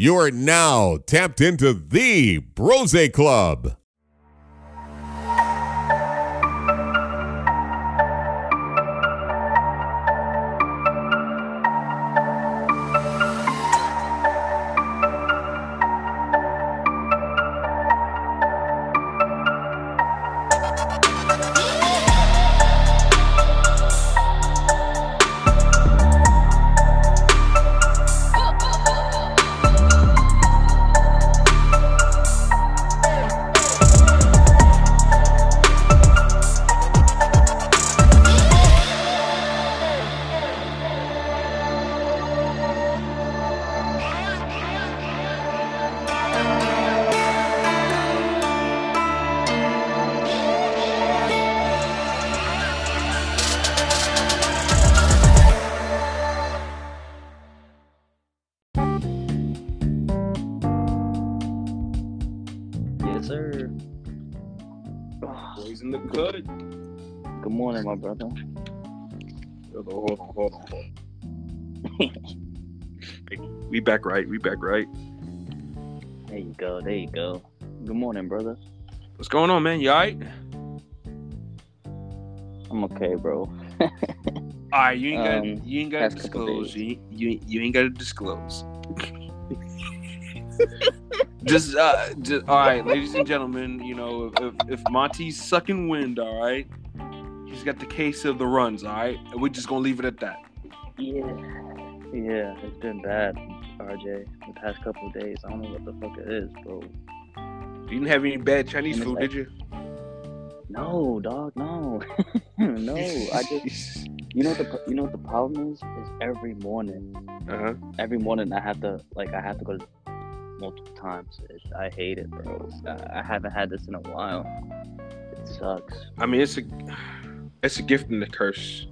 You are now tapped into the Brozay Club. Back right. We back right. There you go. There you go. Good morning, brother. What's going on, man? You alright? I'm okay, bro. Alright, you ain't got Um, you ain't got to disclose. You, ain't- you ain't- you ain't got to disclose. just uh just all right, ladies and gentlemen, you know, if if Monty's sucking wind, all right? He's got the case of the runs, all right? And we're just to leave it at that. Yeah. Yeah, it's been bad, RJ. The past couple of days. I don't know what the fuck it is, bro. You didn't have any bad Chinese food, like- did you? No, dog. No. no. I just. You know what the you know what the problem is? Is every morning. uh-huh. Every morning I have to like I have to go to multiple times. It, I hate it, bro. I, I haven't had this in a while. It sucks. I mean, it's a it's a gift and a curse.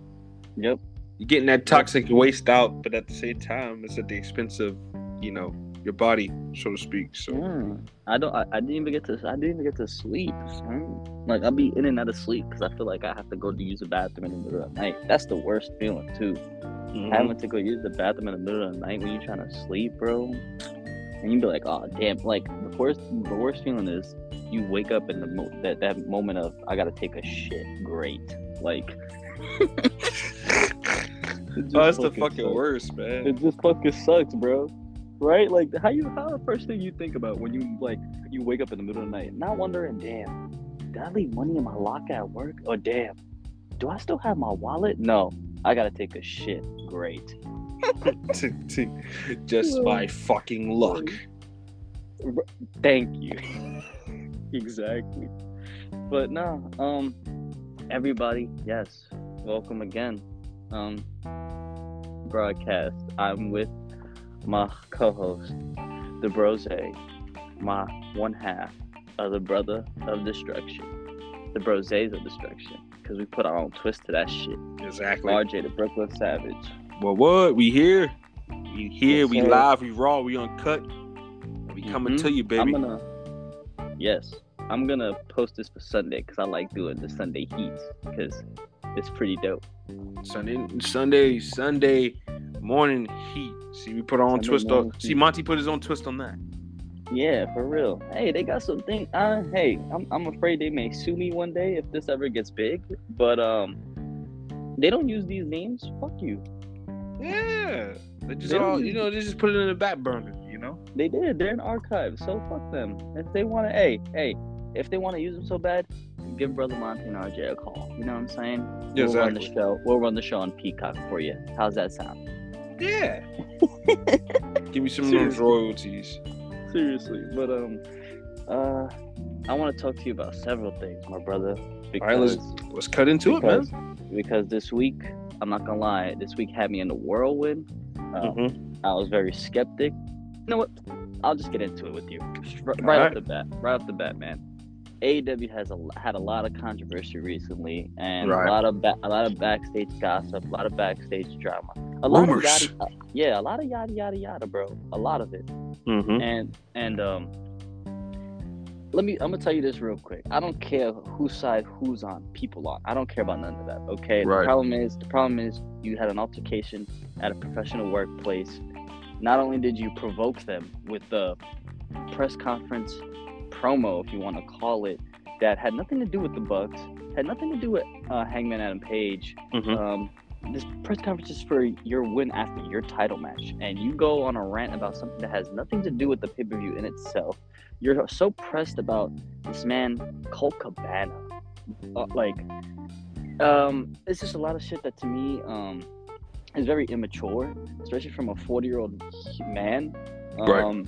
Yep. You're getting that toxic waste out, but at the same time, it's at the expense of, you know, your body, so to speak. So Mm, I don't. I, I didn't even get to. I didn't even get to sleep. son. Like I'll be in and out of sleep because I feel like I have to go to use the bathroom in the middle of the night. That's the worst feeling too. Mhm. Having to go use the bathroom in the middle of the night when you're trying to sleep, bro. And you'd be like, oh damn! Like the worst. The worst feeling is you wake up in the mo- that that moment of I gotta take a shit. Great. Like. oh, that's the fucking sucks. worst, man. It just fucking sucks, bro. Right? Like how you how the first thing you think about when you like you wake up in the middle of the night, not wondering, damn, did I leave money in my locker at work? Or damn, do I still have my wallet? No, I gotta take a shit. Great. Just by fucking luck. Thank you. exactly. But no, um, everybody, yes, welcome again. Um, broadcast. I'm with my co-host, the Brose, my one half of the brother of destruction, the Broses of destruction, because we put our own twist to that shit. Exactly. RJ, the Brooklyn Savage. Well, what? We here. We here. Yes, we sir. live. We raw. We uncut. We coming Mhm. to you, baby. I'm gonna, yes, I'm gonna post this for Sunday because I like doing the Sunday heats because it's pretty dope. Sunday, Sunday, Sunday morning heat. See, we put our own Sunday twist on. See. Monty put his own twist on that. Yeah, for real. Hey, they got some thing. Uh, hey, I'm I'm afraid they may sue me one day if this ever gets big. But um, they don't use these names. Fuck you. Yeah, they just They all you know. They just put it in the back burner. You know. They did. They're in archives. So fuck them. If they want to, hey, hey, if they want to use them so bad, give Brother Monty and RJ a call. You know what I'm saying? We'll run the show. We'll run the show on Peacock for you. How's that sound? Yeah. Give me some of those royalties. Seriously, but um, uh, I want to talk to you about several things, my brother. Because right, let's let's cut into it, because, man. because this week, I'm not gonna lie, this week had me in the whirlwind. Uh, Mhm. I was very skeptic. You know what? I'll just get into it with you right, right off the bat. Right off the bat, man. AEW has a, had a lot of controversy recently, and Right. a lot of ba- a lot of backstage gossip, a lot of backstage drama, a lot Rumors. of yada, uh, yeah, a lot of yada yada yada, bro. A lot of it Mhm. and and um let me i'm gonna tell you this real quick i don't care whose side who's on people on i don't care about none of that okay Right. the problem is the problem is you had an altercation at a professional workplace not only did you provoke them with the press conference promo, if you want to call it, that had nothing to do with the Bucks, had nothing to do with uh, Hangman Adam Page. Mhm. Um, this press conference is for your win after your title match, and you go on a rant about something that has nothing to do with the pay per view in itself. You're so pressed about this man, Colt Cabana. Uh, like, um, it's just a lot of shit that to me um, is very immature, especially from a 40 year old man. Right.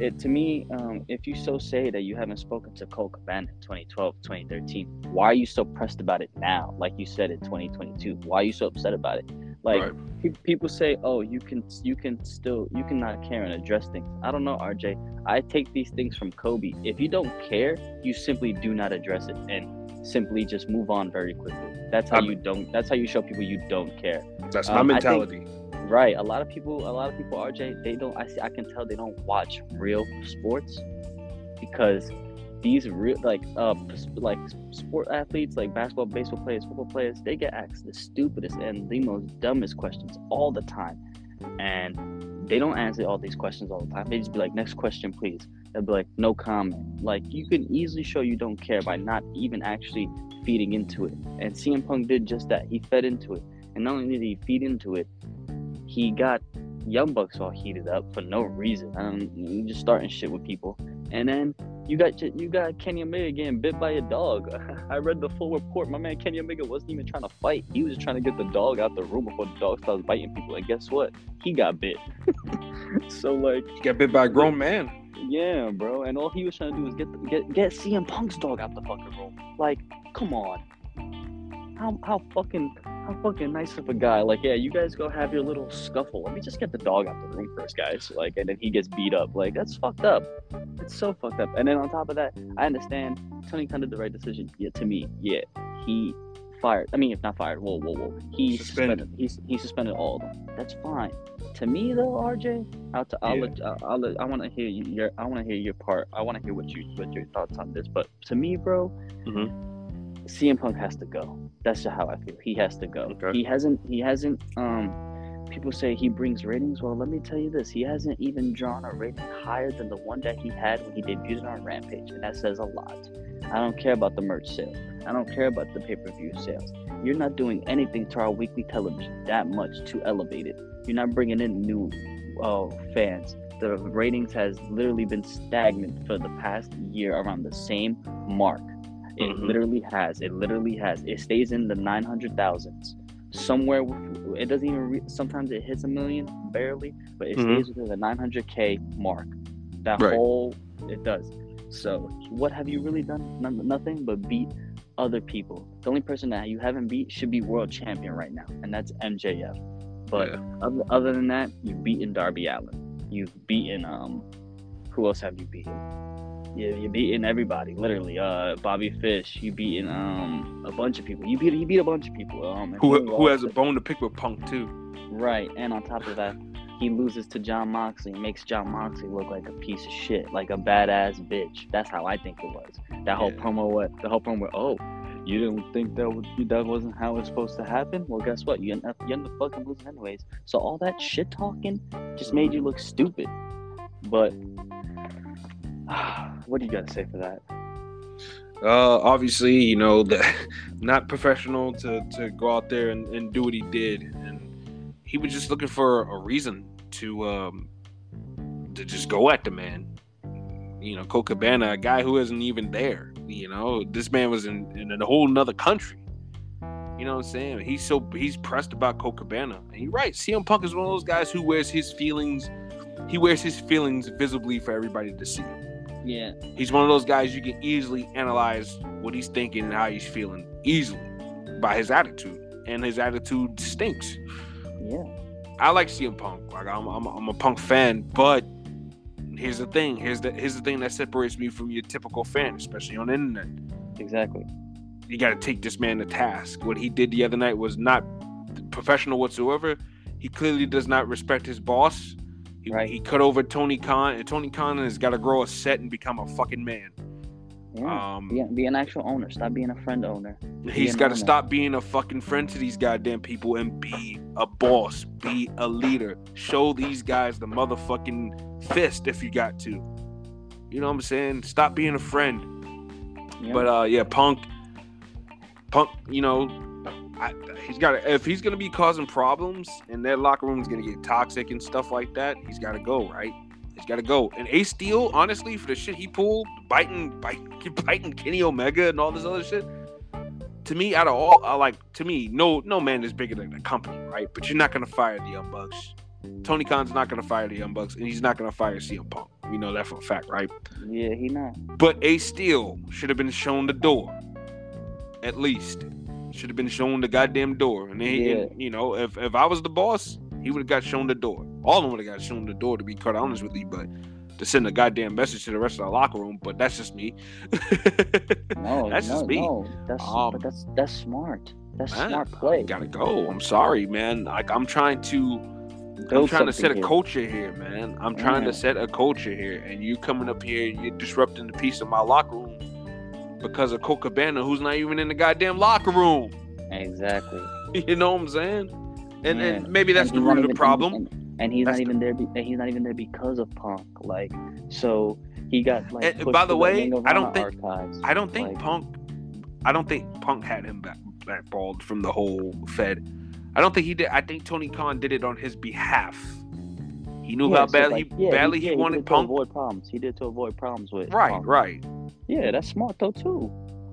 It to me, um, if you so say that you haven't spoken to Colt Cabana in 2012, 2013, why are you so pressed about it now? Like you said in 2022, why are you so upset about it? Like Right. pe- people say, oh, you can you can still you cannot care and address things. I don't know, RJ. I take these things from Kobe. If you don't care, you simply do not address it and simply just move on very quickly. That's how I'm- you don't. That's how you show people you don't care. That's Um, my I think- mentality. Right. A lot of people, a lot of people, RJ, they don't. I see. I can tell they don't watch real sports because these real, like, uh, like sport athletes, like basketball, baseball players, football players, they get asked the stupidest and the most dumbest questions all the time, and they don't answer all these questions all the time. They just be like, "Next question, please." They'll be like, "No comment." Like, you can easily show you don't care by not even actually feeding into it. And CM Punk did just that. He fed into it, and not only did he feed into it he got Young Bucks all heated up for no reason. Um, you just starting shit with people, and then you got you got Kenny Omega getting bit by a dog. I read the full report. My man Kenny Omega wasn't even trying to fight. He was just trying to get the dog out the room before the dog starts biting people. And guess what? He got bit. so like, You got bit by a grown man. yeah, bro. And all he was trying to do was get the, get get CM Punk's dog out the fucking room. Like, come on. How how fucking how fucking nice of a guy. Like, yeah, you guys go have your little scuffle. Let me just get the dog out the room first, guys. Like, and then he gets beat up. Like, that's fucked up. It's so fucked up. And then on top of that, I understand Tony Khan did the right decision. Yeah, to me, yeah, he fired. I mean, if not fired, whoa, whoa, whoa. He Suspended. suspended. He, he suspended all of them. That's fine. To me, though, RJ, I'll, t- I'll, Yeah. let, I'll, I'll let, I want to hear your I want to hear your part. I want to hear what you what your thoughts on this. But to me, bro, Mhm. CM Punk has to go. That's just how I feel. He has to go. Okay. He hasn't. He hasn't. Um, people say he brings ratings. Well, let me tell you this: he hasn't even drawn a rating higher than the one that he had when he debuted on Rampage, and that says a lot. I don't care about the merch sales. I don't care about the pay-per-view sales. You're not doing anything to our weekly television that much to elevate it. You're not bringing in new uh, fans. The ratings has literally been stagnant for the past year around the same mark. It Mhm. literally has. It literally has. It stays in the nine hundred thousands. Somewhere, it doesn't even. Re- sometimes it hits a million, barely, but it Mhm. stays within the nine hundred k mark. That Right. whole it does. So, what have you really done? None, nothing but beat other people. The only person that you haven't beat should be world champion right now, and that's MJF. But Yeah. other, other than that, you've beaten Darby Allin. You've beaten um, who else have you beaten? Yeah, you beaten everybody, literally. Uh, Bobby Fish. You beating um a bunch of people. You beat you beat a bunch of people. Um, Who who has a bone to pick with Punk too? right? And on top of that, he loses to Jon Moxley makes Jon Moxley look like a piece of shit, like a badass bitch. That's how I think it was. That whole Yeah. promo, what the whole promo, oh, you didn't think that was that wasn't how it was supposed to happen? Well, guess what? You end up you end up fucking losing anyways. So all that shit talking just made you look stupid. But what do you got to say for that? Uh, obviously, you know that not professional to to go out there and, and do what he did, and he was just looking for a reason to um to just go at the man. You know, Colt Cabana, a guy who isn't even there. You know, this man was in in a whole nother country. You know what I'm saying? He's so he's pressed about Colt Cabana, and you're right. CM Punk is one of those guys who wears his feelings. He wears his feelings visibly for everybody to see. Yeah, He's one of those guys you can easily analyze what he's thinking and how he's feeling easily by his attitude, and his attitude stinks. yeah, I like CM Punk. Like I'm, I'm, I'm a Punk fan, but here's the thing. Here's the here's the thing that separates me from your typical fan, especially on the internet. exactly. You got to take this man to task. What he did the other night was not professional whatsoever. He clearly does not respect his boss. He, Right. he cut over Tony Khan, and Tony Khan has got to grow a set and become a fucking man. Yeah. Um, Be, be an actual owner. Stop being a friend owner. He's got to stop being a fucking friend to these goddamn people and be a boss, be a leader. Show these guys the motherfucking fist if you got to. You know what I'm saying? Stop being a friend. Yeah. But uh, yeah, Punk, Punk, you know, I, he's got to if he's gonna be causing problems and that locker room is gonna get toxic and stuff like that, he's got to go, right? He's got to go. And Ace Steel, honestly, for the shit he pulled, biting, biting, biting Kenny Omega and all this other shit. To me, out of all, I like to me, no, no man is bigger than the company, right? But you're not gonna fire the Young Bucks. Tony Khan's not gonna fire the Young Bucks, and he's not gonna fire CM Punk. We know that for a fact, right? yeah, he not. But Ace Steel should have been shown the door. At least. Should have been shown the goddamn door. And, he, and, you know, if, if I was the boss, he would have got shown the door. All of them would have got shown the door, to be quite honest with you. But to send a goddamn message to the rest of the locker room, but that's just me. No, That's no, just me. no. That's Um, but that's that's smart. That's Man, smart play. Gotta go. I'm sorry, man. Like I'm trying to I'm trying to set a here. culture here, man. I'm trying Yeah. to set a culture here, and you coming up here, you're disrupting the peace of my locker room because of Coca Cabana, who's not even in the goddamn locker room. Exactly. You know what I'm saying? And Yeah. and maybe that's And the root of the problem. And, and- he's That's not the- even there. Be, and he's not even there because of Punk. Like, so he got like. And by the way, I don't think- archives. I don't think like- Punk. I don't think Punk had him back backballed from the whole Fed. I don't think he did. I think Tony Khan did it on his behalf. He knew Yeah, how so, badly like, yeah, badly he, yeah, wanted it to avoid problems. He did to avoid problems with. Right, Punk. right. Yeah, that's smart though too.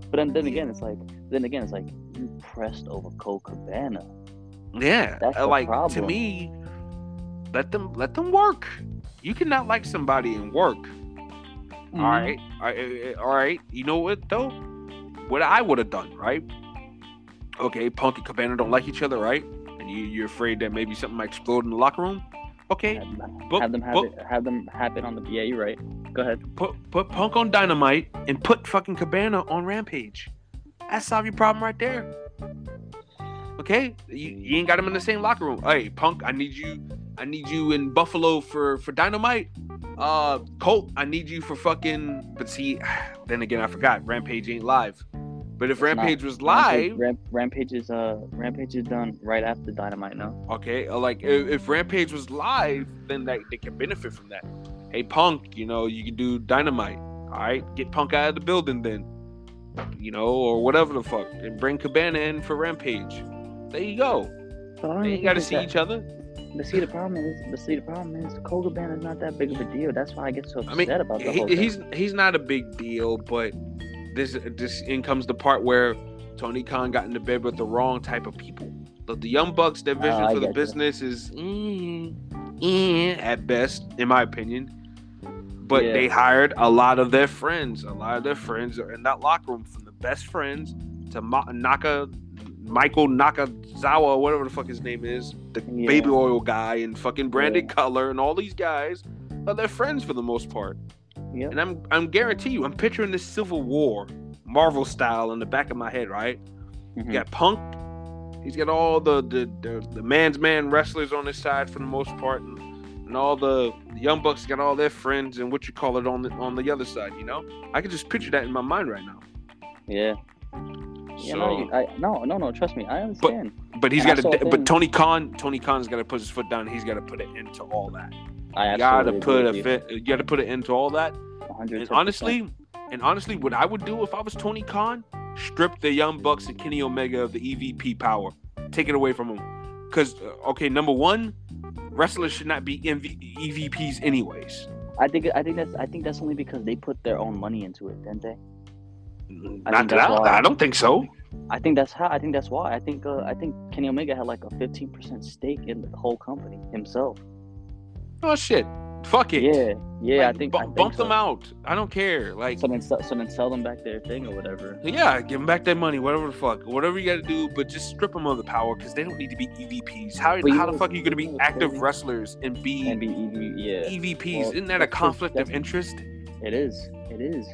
But then, then again, it's like then again, it's like you pressed over Colt Cabana. Yeah, That's uh, like to me, let them let them work. You cannot like somebody and work. Mm-hmm. All right, all right, all right. You know what though? What I would have done, right? Okay, Punk and Cabana don't like each other, right? And you you're afraid that maybe something might explode in the locker room. Okay, Have, them- Book- have them have book- it. Have them happen on the. Yeah, you're right. Go ahead. put put Punk on Dynamite and put fucking Cabana on Rampage. That solve your problem right there. Okay, you, you ain't got him in the same locker room. Hey, Punk, I need you. I need you in Buffalo for for Dynamite. Uh, Colt, I need you for fucking. But see, then again, I forgot Rampage ain't live. But if It's not. Rampage was live, Ramp, Rampage is uh Rampage is done right after Dynamite now. okay, uh, like if, if Rampage was live, then that they can benefit from that. Hey, Punk, you know you can do Dynamite. All right, get Punk out of the building then. You know, or whatever the fuck, and bring Cabana in for Rampage. There you go. But I don't They ain't got to see that- each other. But see, the problem is, but see, the problem is, Colt Cabana is not that big of a deal. That's why I get so upset I mean, about the he, whole thing. he's he's not a big deal, but this this in comes the part where Tony Khan got into bed with the wrong type of people. The, the Young Bucks, their vision Oh, for the get you. business is mm, eh, at best, in my opinion. But Yeah. they hired a lot of their friends. A lot of their friends are in that locker room, from the best friends to Ma- Naka, Michael Nakazawa, whatever the fuck his name is, the Yeah. baby oil guy, and fucking Brandon Yeah. Cutler, and all these guys are their friends for the most part. Yep. And I'm I'm guarantee you, I'm picturing this Civil War, Marvel style in the back of my head, right? Mhm. You got Punk. He's got all the the, the the man's man wrestlers on his side for the most part, and, and all the, the young bucks got all their friends and what you call it on the on the other side. You know, I can just picture that in my mind right now. Yeah. Yeah, no, I, no, no, no. Trust me, I understand. but he's and I got to. But Tony Khan, Tony Khan's got to put his foot down. He's got to put an end to all that. I You got to put a agree. You got to put an end to all that. And honestly, and honestly, what I would do if I was Tony Khan, strip the Young Bucks and Kenny Omega of the EVP power, take it away from them. Because okay, number one, wrestlers should not be MV- EVPs anyways. I think I think that's I think that's only because they put their own money into it, didn't they? Not think that I, I don't think so. I think that's how. I think that's why. I think uh, I think Kenny Omega had like a 15% stake in the whole company himself. Oh shit, fuck it. Yeah, yeah. Like, I think bu- I think bump so. them out. I don't care. Like So then, so then sell them back their thing or whatever. Yeah, give them back their money, whatever the fuck, whatever you got to do, but just strip them of the power because they don't need to be EVPs. How, But you how the know- fuck are you gonna be you know what's active crazy? wrestlers and be And be EV, yeah. EVPs? Well, Isn't that a conflict of interest? It is. It is.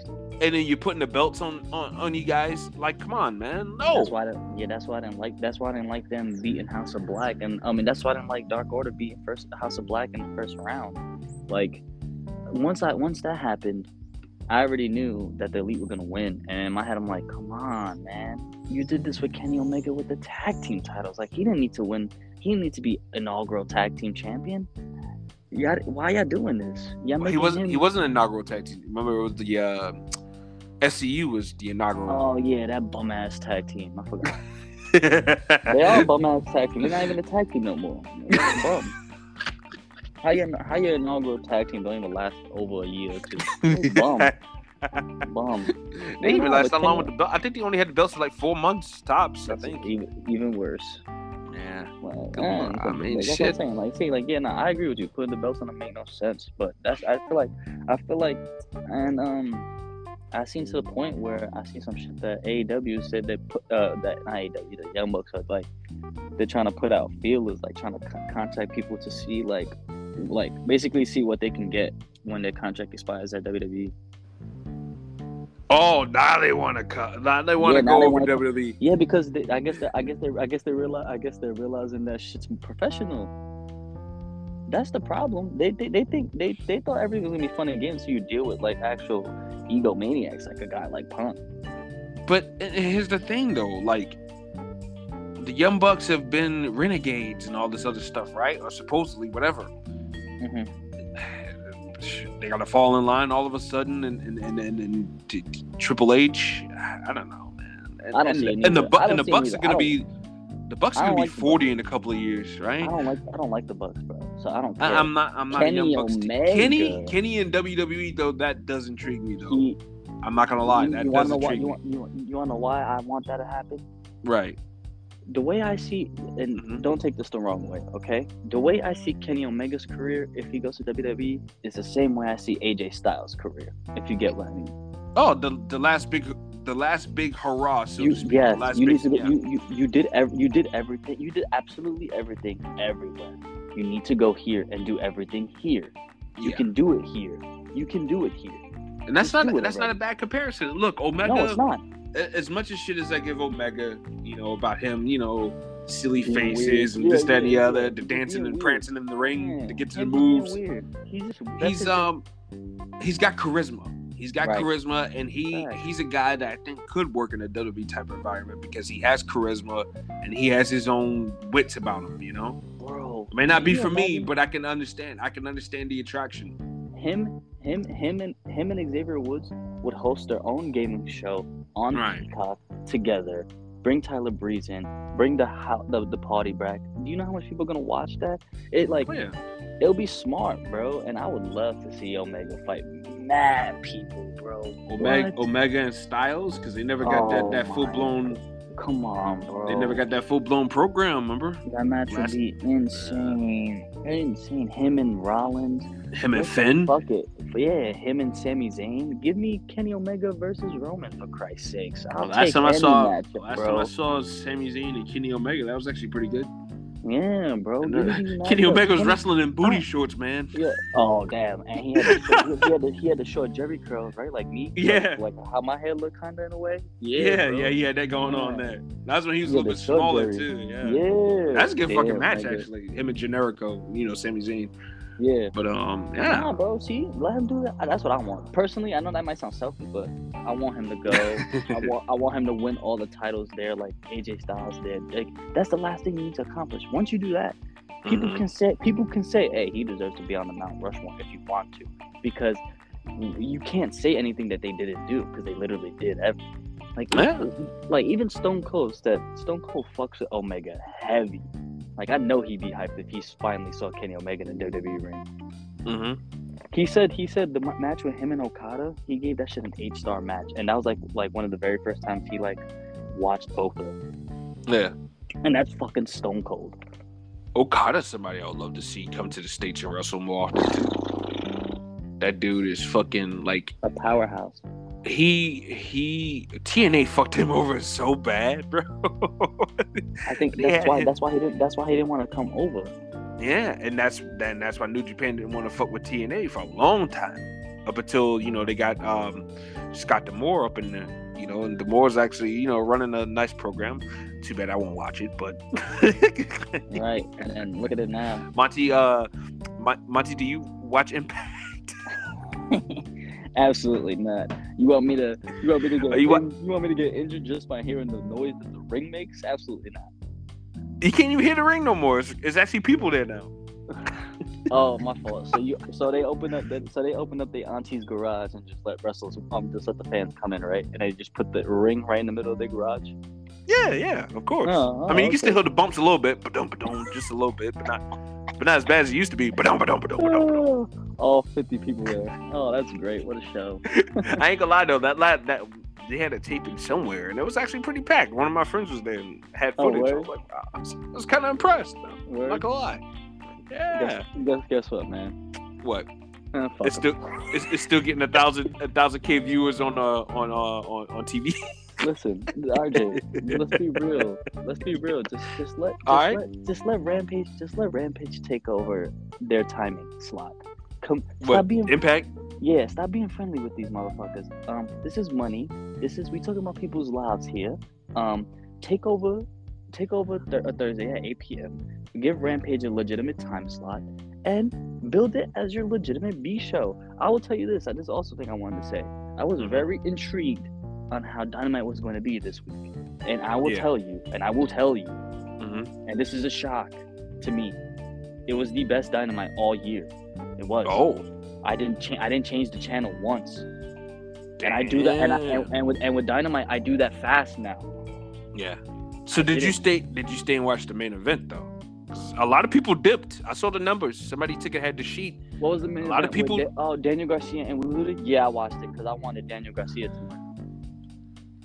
And then you're putting the belts on, on on you guys. Like, come on, man, no. That's why. Yeah, that's why I didn't like. That's why I didn't like them beating House of Black, and I mean that's why I didn't like Dark Order beating first House of Black in the first round. Like, once I once that happened, I already knew that the elite were gonna win, and in my head, I'm like, come on, man, you did this with Kenny Omega with the tag team titles. Like he didn't need to win. He didn't need to be inaugural tag team champion. Yeah, why y'all doing this? Yeah, Well, he wasn't. He wasn't an inaugural tag team. Remember, it was the uh, SCU was the inaugural. Oh yeah, that bum ass tag team. I forgot. they are bum ass tag team. They're not even a tag team no more. Bum. How your how your inaugural tag team don't even last over a year or two? Bum, bum. they even last that long with the belt. I think they only had the belts for like four months tops. I think. even even worse. Yeah. Like, Come on, I mean, like, that's what shit. I'm saying. Like, see, like, yeah, no, I agree with you. Putting the belts on them make no sense. But that's, I feel like, I feel like, and um, I seen to the point where I seen some shit that AEW said they put, uh, that not AEW, the Young Bucks are like, they're trying to put out feelers, like trying to con- contact people to see, like, like basically see what they can get when their contract expires at. WWE. Oh, now they want to cut. Now they want to Yeah, go they over WWE. Yeah, because they, I guess that I guess they I guess they realize I guess they're realizing that shit's professional. That's the problem. They they, they think they, they thought everything was gonna be fun and games, so you deal with like actual egomaniacs, like a guy like Punk. But here's the thing, though. Like, the Young Bucks have been renegades and all this other stuff, right? Or supposedly, whatever. Mhm. They got to fall in line all of a sudden, and and and, and, and Triple H. I don't know, man. And, I don't and, see and the neither. Bu- I don't and the Bucks are gonna be. The Bucks are gonna be like forty in a couple of years, right? I don't like I don't like the Bucks, bro. So I don't care. I, am not. I'm not a Kenny Young Bucks. Omega. Kenny, Kenny and WWE though that does intrigue me though. He- I'm not gonna lie, you, that you does know why? intrigue You want, you, want- you wanna know why I want that to happen? Right. the way I see, and Mhm. don't take this the wrong way, okay? The way I see Kenny Omega's career, if he goes to WWE, is the same way I see AJ Styles' career. If you get what I mean. Oh, the the last big the last big hurrah, so you, speak. yes, you big. Go, yeah. you, you you did ev- you did everything. You did absolutely everything everywhere. You need to go here and do everything here. You Yeah. can do it here. You can do it here. and that's just not that's not a bad comparison. Look, Omega. No, it's not. As much as shit as I give Omega, you know about him, you know, silly faces and this, that, and the other, the dancing and prancing in the ring to get to the moves. He's just. He's um, he's got charisma. He's got Right. charisma, and he Right. he's a guy that I think could work in a WWE type of environment because he has charisma and he has his own wits about him. You know, bro. it may not be for me, but I can understand. I can understand the attraction. him him him and him and Xavier Woods would host their own gaming show on Right. Peacock together. Bring Tyler Breeze in. Bring the how the, the party back. Do you know how much people are gonna watch that? It like Oh, yeah. it'll be smart, bro. And I would love to see Omega fight mad people, bro. Omega, What? Omega and Styles because they never got that Oh that my full blown. Come on, bro. They never got that full blown program. Remember that match would last- be insane. Insane. Him and Rollins. him and Finn? Fuck it. Yeah, him and Sami Zayn. Give me Kenny Omega versus Roman for Christ's sakes. I'll last take time I saw matchup, last bro. time I saw Sami Zayn and Kenny Omega, that was actually pretty good. Yeah, bro. And, Give me these Kenny. Omega was wrestling in booty Oh. shorts, man. Yeah. Oh damn! And he had the short, he had the, he had the short Jheri curls, right? Like me. Yeah. Like, like how my hair looked kinda in a way. Yeah, bro. yeah, he had that going on Yeah. there. That's when he was a little bit smaller Jerry. too. Yeah. Yeah. That's a good fucking match, actually. Him and Generico, you know, Sami Zayn. Yeah. But um, yeah. Nah, bro. See, let him do that. That's what I want. Personally, I know that might sound selfish, but I want him to go. I want I want him to win all the titles there, like AJ Styles did. Like, that's the last thing you need to accomplish. Once you do that, people Mhm. can say people can say, "Hey, he deserves to be on the Mount Rushmore" if you want to, because you can't say anything that they didn't do because they literally did everything. Like, Yeah. like even Stone Cold said, Stone Cold fucks with Omega heavy. Like I know he'd be hyped if he finally saw Kenny Omega in the WWE ring. Mhm. He said he said the m- match with him and Okada, he gave that shit an eight star match, and that was like like one of the very first times he like watched both of them, Yeah. and that's fucking Stone Cold. Okada's somebody I would love to see come to the States and wrestle more. That dude is fucking like A powerhouse. He he TNA fucked him over so bad, bro. I think that's why that's why he didn't that's why he didn't want to come over. yeah, and that's then that's why New Japan didn't want to fuck with TNA for a long time, up until you know they got um Scott D'Amore up in there, you know, and D'Amore's actually you know running a nice program. Too bad I won't watch it, but Right, and then look at it now. Monty, uh, Mon- Monty, do you watch Impact? Absolutely not. You want me to? You want me to get? You You, want- you want me to get injured just by hearing the noise that the ring makes? Absolutely not. You can't even hear the ring no more. It's, it's actually people there now. Oh, my fault. So you, so they open up, the, so they open up the auntie's garage and just let wrestlers, um, just let the fans come in, right? And they just put the ring right in the middle of the garage. Yeah, yeah, of course. Oh, I mean, you oh, can still hear the bumps a little bit, but don't, just a little bit, but not, but not as bad as it used to be. But don't, but don't, but don't. All 50 people there. Oh, that's great. What a show. I ain't gonna lie though, that la- that they had a taping somewhere, and it was actually pretty packed. One of my friends was there and had Oh, footage. I was like, I was, was kind of impressed. though. Not gonna lie. Yeah. Guess, guess, guess what, man? What? Eh, It's still it's, it's still getting a thousand a thousand k viewers on uh on uh on, on TV. Listen, RJ, let's be real. Let's be real. Just just let just, right. let just let Rampage just let Rampage take over their timing slot. Come stop what being impact? yeah, stop being friendly with these motherfuckers. Um, this is money. This is we talking about people's lives here. Um, take over take over th- a Thursday at 8 p.m. Give Rampage a legitimate time slot and build it as your legitimate B show. I will tell you this. I just also think I wanted to say I was very intrigued on how Dynamite was going to be this week, and I will Yeah. tell you, and I will tell you, hmm and this is a shock to me. It was the best Dynamite all year. It was. Oh, I didn't change. I didn't change the channel once, Damn. and I do that. And, I, and, and with and with Dynamite, I do that fast now. yeah. So I did you stay? Did you stay and watch the main event though? A lot of people dipped. I saw the numbers. Somebody took it had the sheet. What was the main A lot of people- Da- oh, Daniel Garcia and Wheeler. Yeah, I watched it because I wanted Daniel Garcia to win.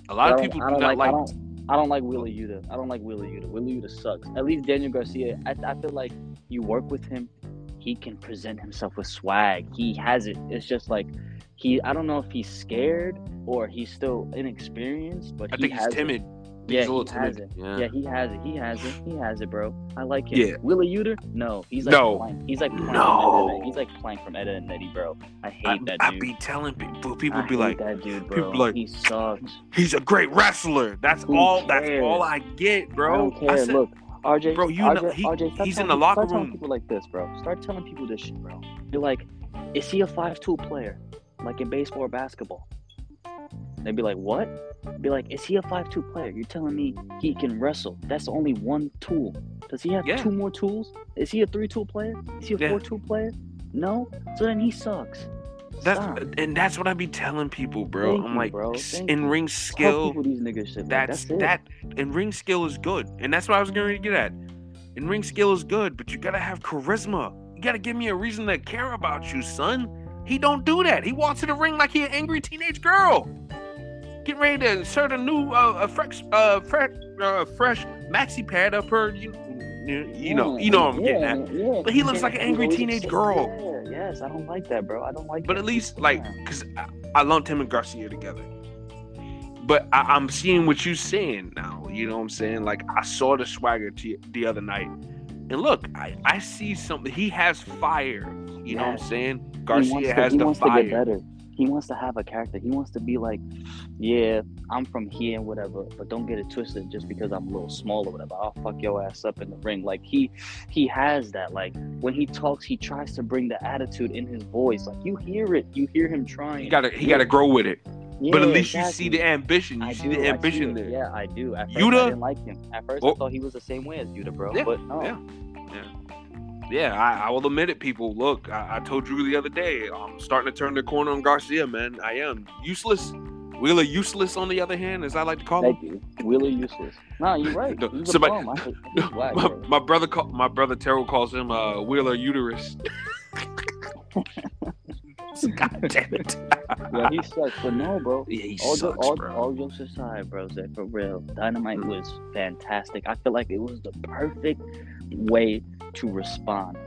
A lot of people do don't like. like. I don't. I don't like Wheeler Yuta. I don't like Willie Yuta. Willie Yuta sucks. At least Daniel Garcia. I, I feel like you work with him, he can present himself with swag. He has it. It's just like he. I don't know if he's scared or he's still inexperienced, but I he think he's has it. Yeah, he's a little he has timid. it. Yeah. Yeah, he has it. He has it. He has it, bro. I like him. Yeah. Willie Uter? No, he's like No. Plank. He's like Plank No. From Ed, he's like Plank from Ed and Eddie, bro. I hate I, that I dude. be telling people. People I be hate like, that dude, bro. people like, he sucks. he's a great wrestler. That's Who all. That's all I get, bro. I don't care. said- Look, RJ, Bro, you RJ, know- he- RJ, he's in the people- locker start telling room. people like this, bro. Start telling people this shit, bro. You're like, is he a five-tool player, like in baseball or basketball? They'd be like, what? Be like, is he a five two player? You're telling me he can wrestle? That's only one tool. Does he have Yeah. two more tools? Is he a three-tool player? Is he a Yeah. four-tool player? No. So then he sucks. That's Stop. and that's what I be telling people, bro. Thank I'm you, like, bro. in you. ring skill, these shit. That's that's that. And ring skill is good, and that's what I was going to get at. And ring skill is good, but you gotta have charisma. You gotta give me a reason to care about you, son. He don't do that. He walks to the ring like he an angry teenage girl, getting ready to insert a new, uh, a fresh, uh, fresh, uh, fresh maxi pad up her. You, you, you know, you know what I'm getting at. Yeah, But he looks like an angry teenage girl. Yes, I don't like that, bro. I don't like But that. at least, like, because I, I lumped him and Garcia together. But I, I'm seeing what you're saying now. You know what I'm saying? Like, I saw the swagger t- the other night. And look, I, I see something. He has fire. You know what I'm Yes. saying? Garcia has he the wants to get fire. He wants to have a character. He wants to be like, yeah, I'm from here and whatever, but don't get it twisted just because I'm a little small or whatever. I'll fuck your ass up in the ring. Like he he has that. Like when he talks, he tries to bring the attitude in his voice. Like you hear it. You hear him trying. He gotta he gotta grow with it. but at Yeah, least you see the ambition. You I see do, the ambition it. there. Yeah, I do. At first, Yuta- I didn't like him. At first, Oh. I thought he was the same way as Yuta, bro. Yeah, But no. yeah. Yeah, I, I will admit it, people. Look, I, I told you the other day, I'm starting to turn the corner on Garcia, man. I am. Useless. Wheeler useless, on the other hand, as I like to call him. Thank you. Wheeler useless. Nah, you're right. No, He's somebody-. I think he's whack, my, my brother call, my brother Terrell calls him uh, Wheeler uterus. God damn it. Yeah, he sucks. But no, bro. Yeah, he all, sucks, all, bro. all jokes aside, bro, for real, Dynamite Mm. was fantastic. I feel like it was the perfect way to respond.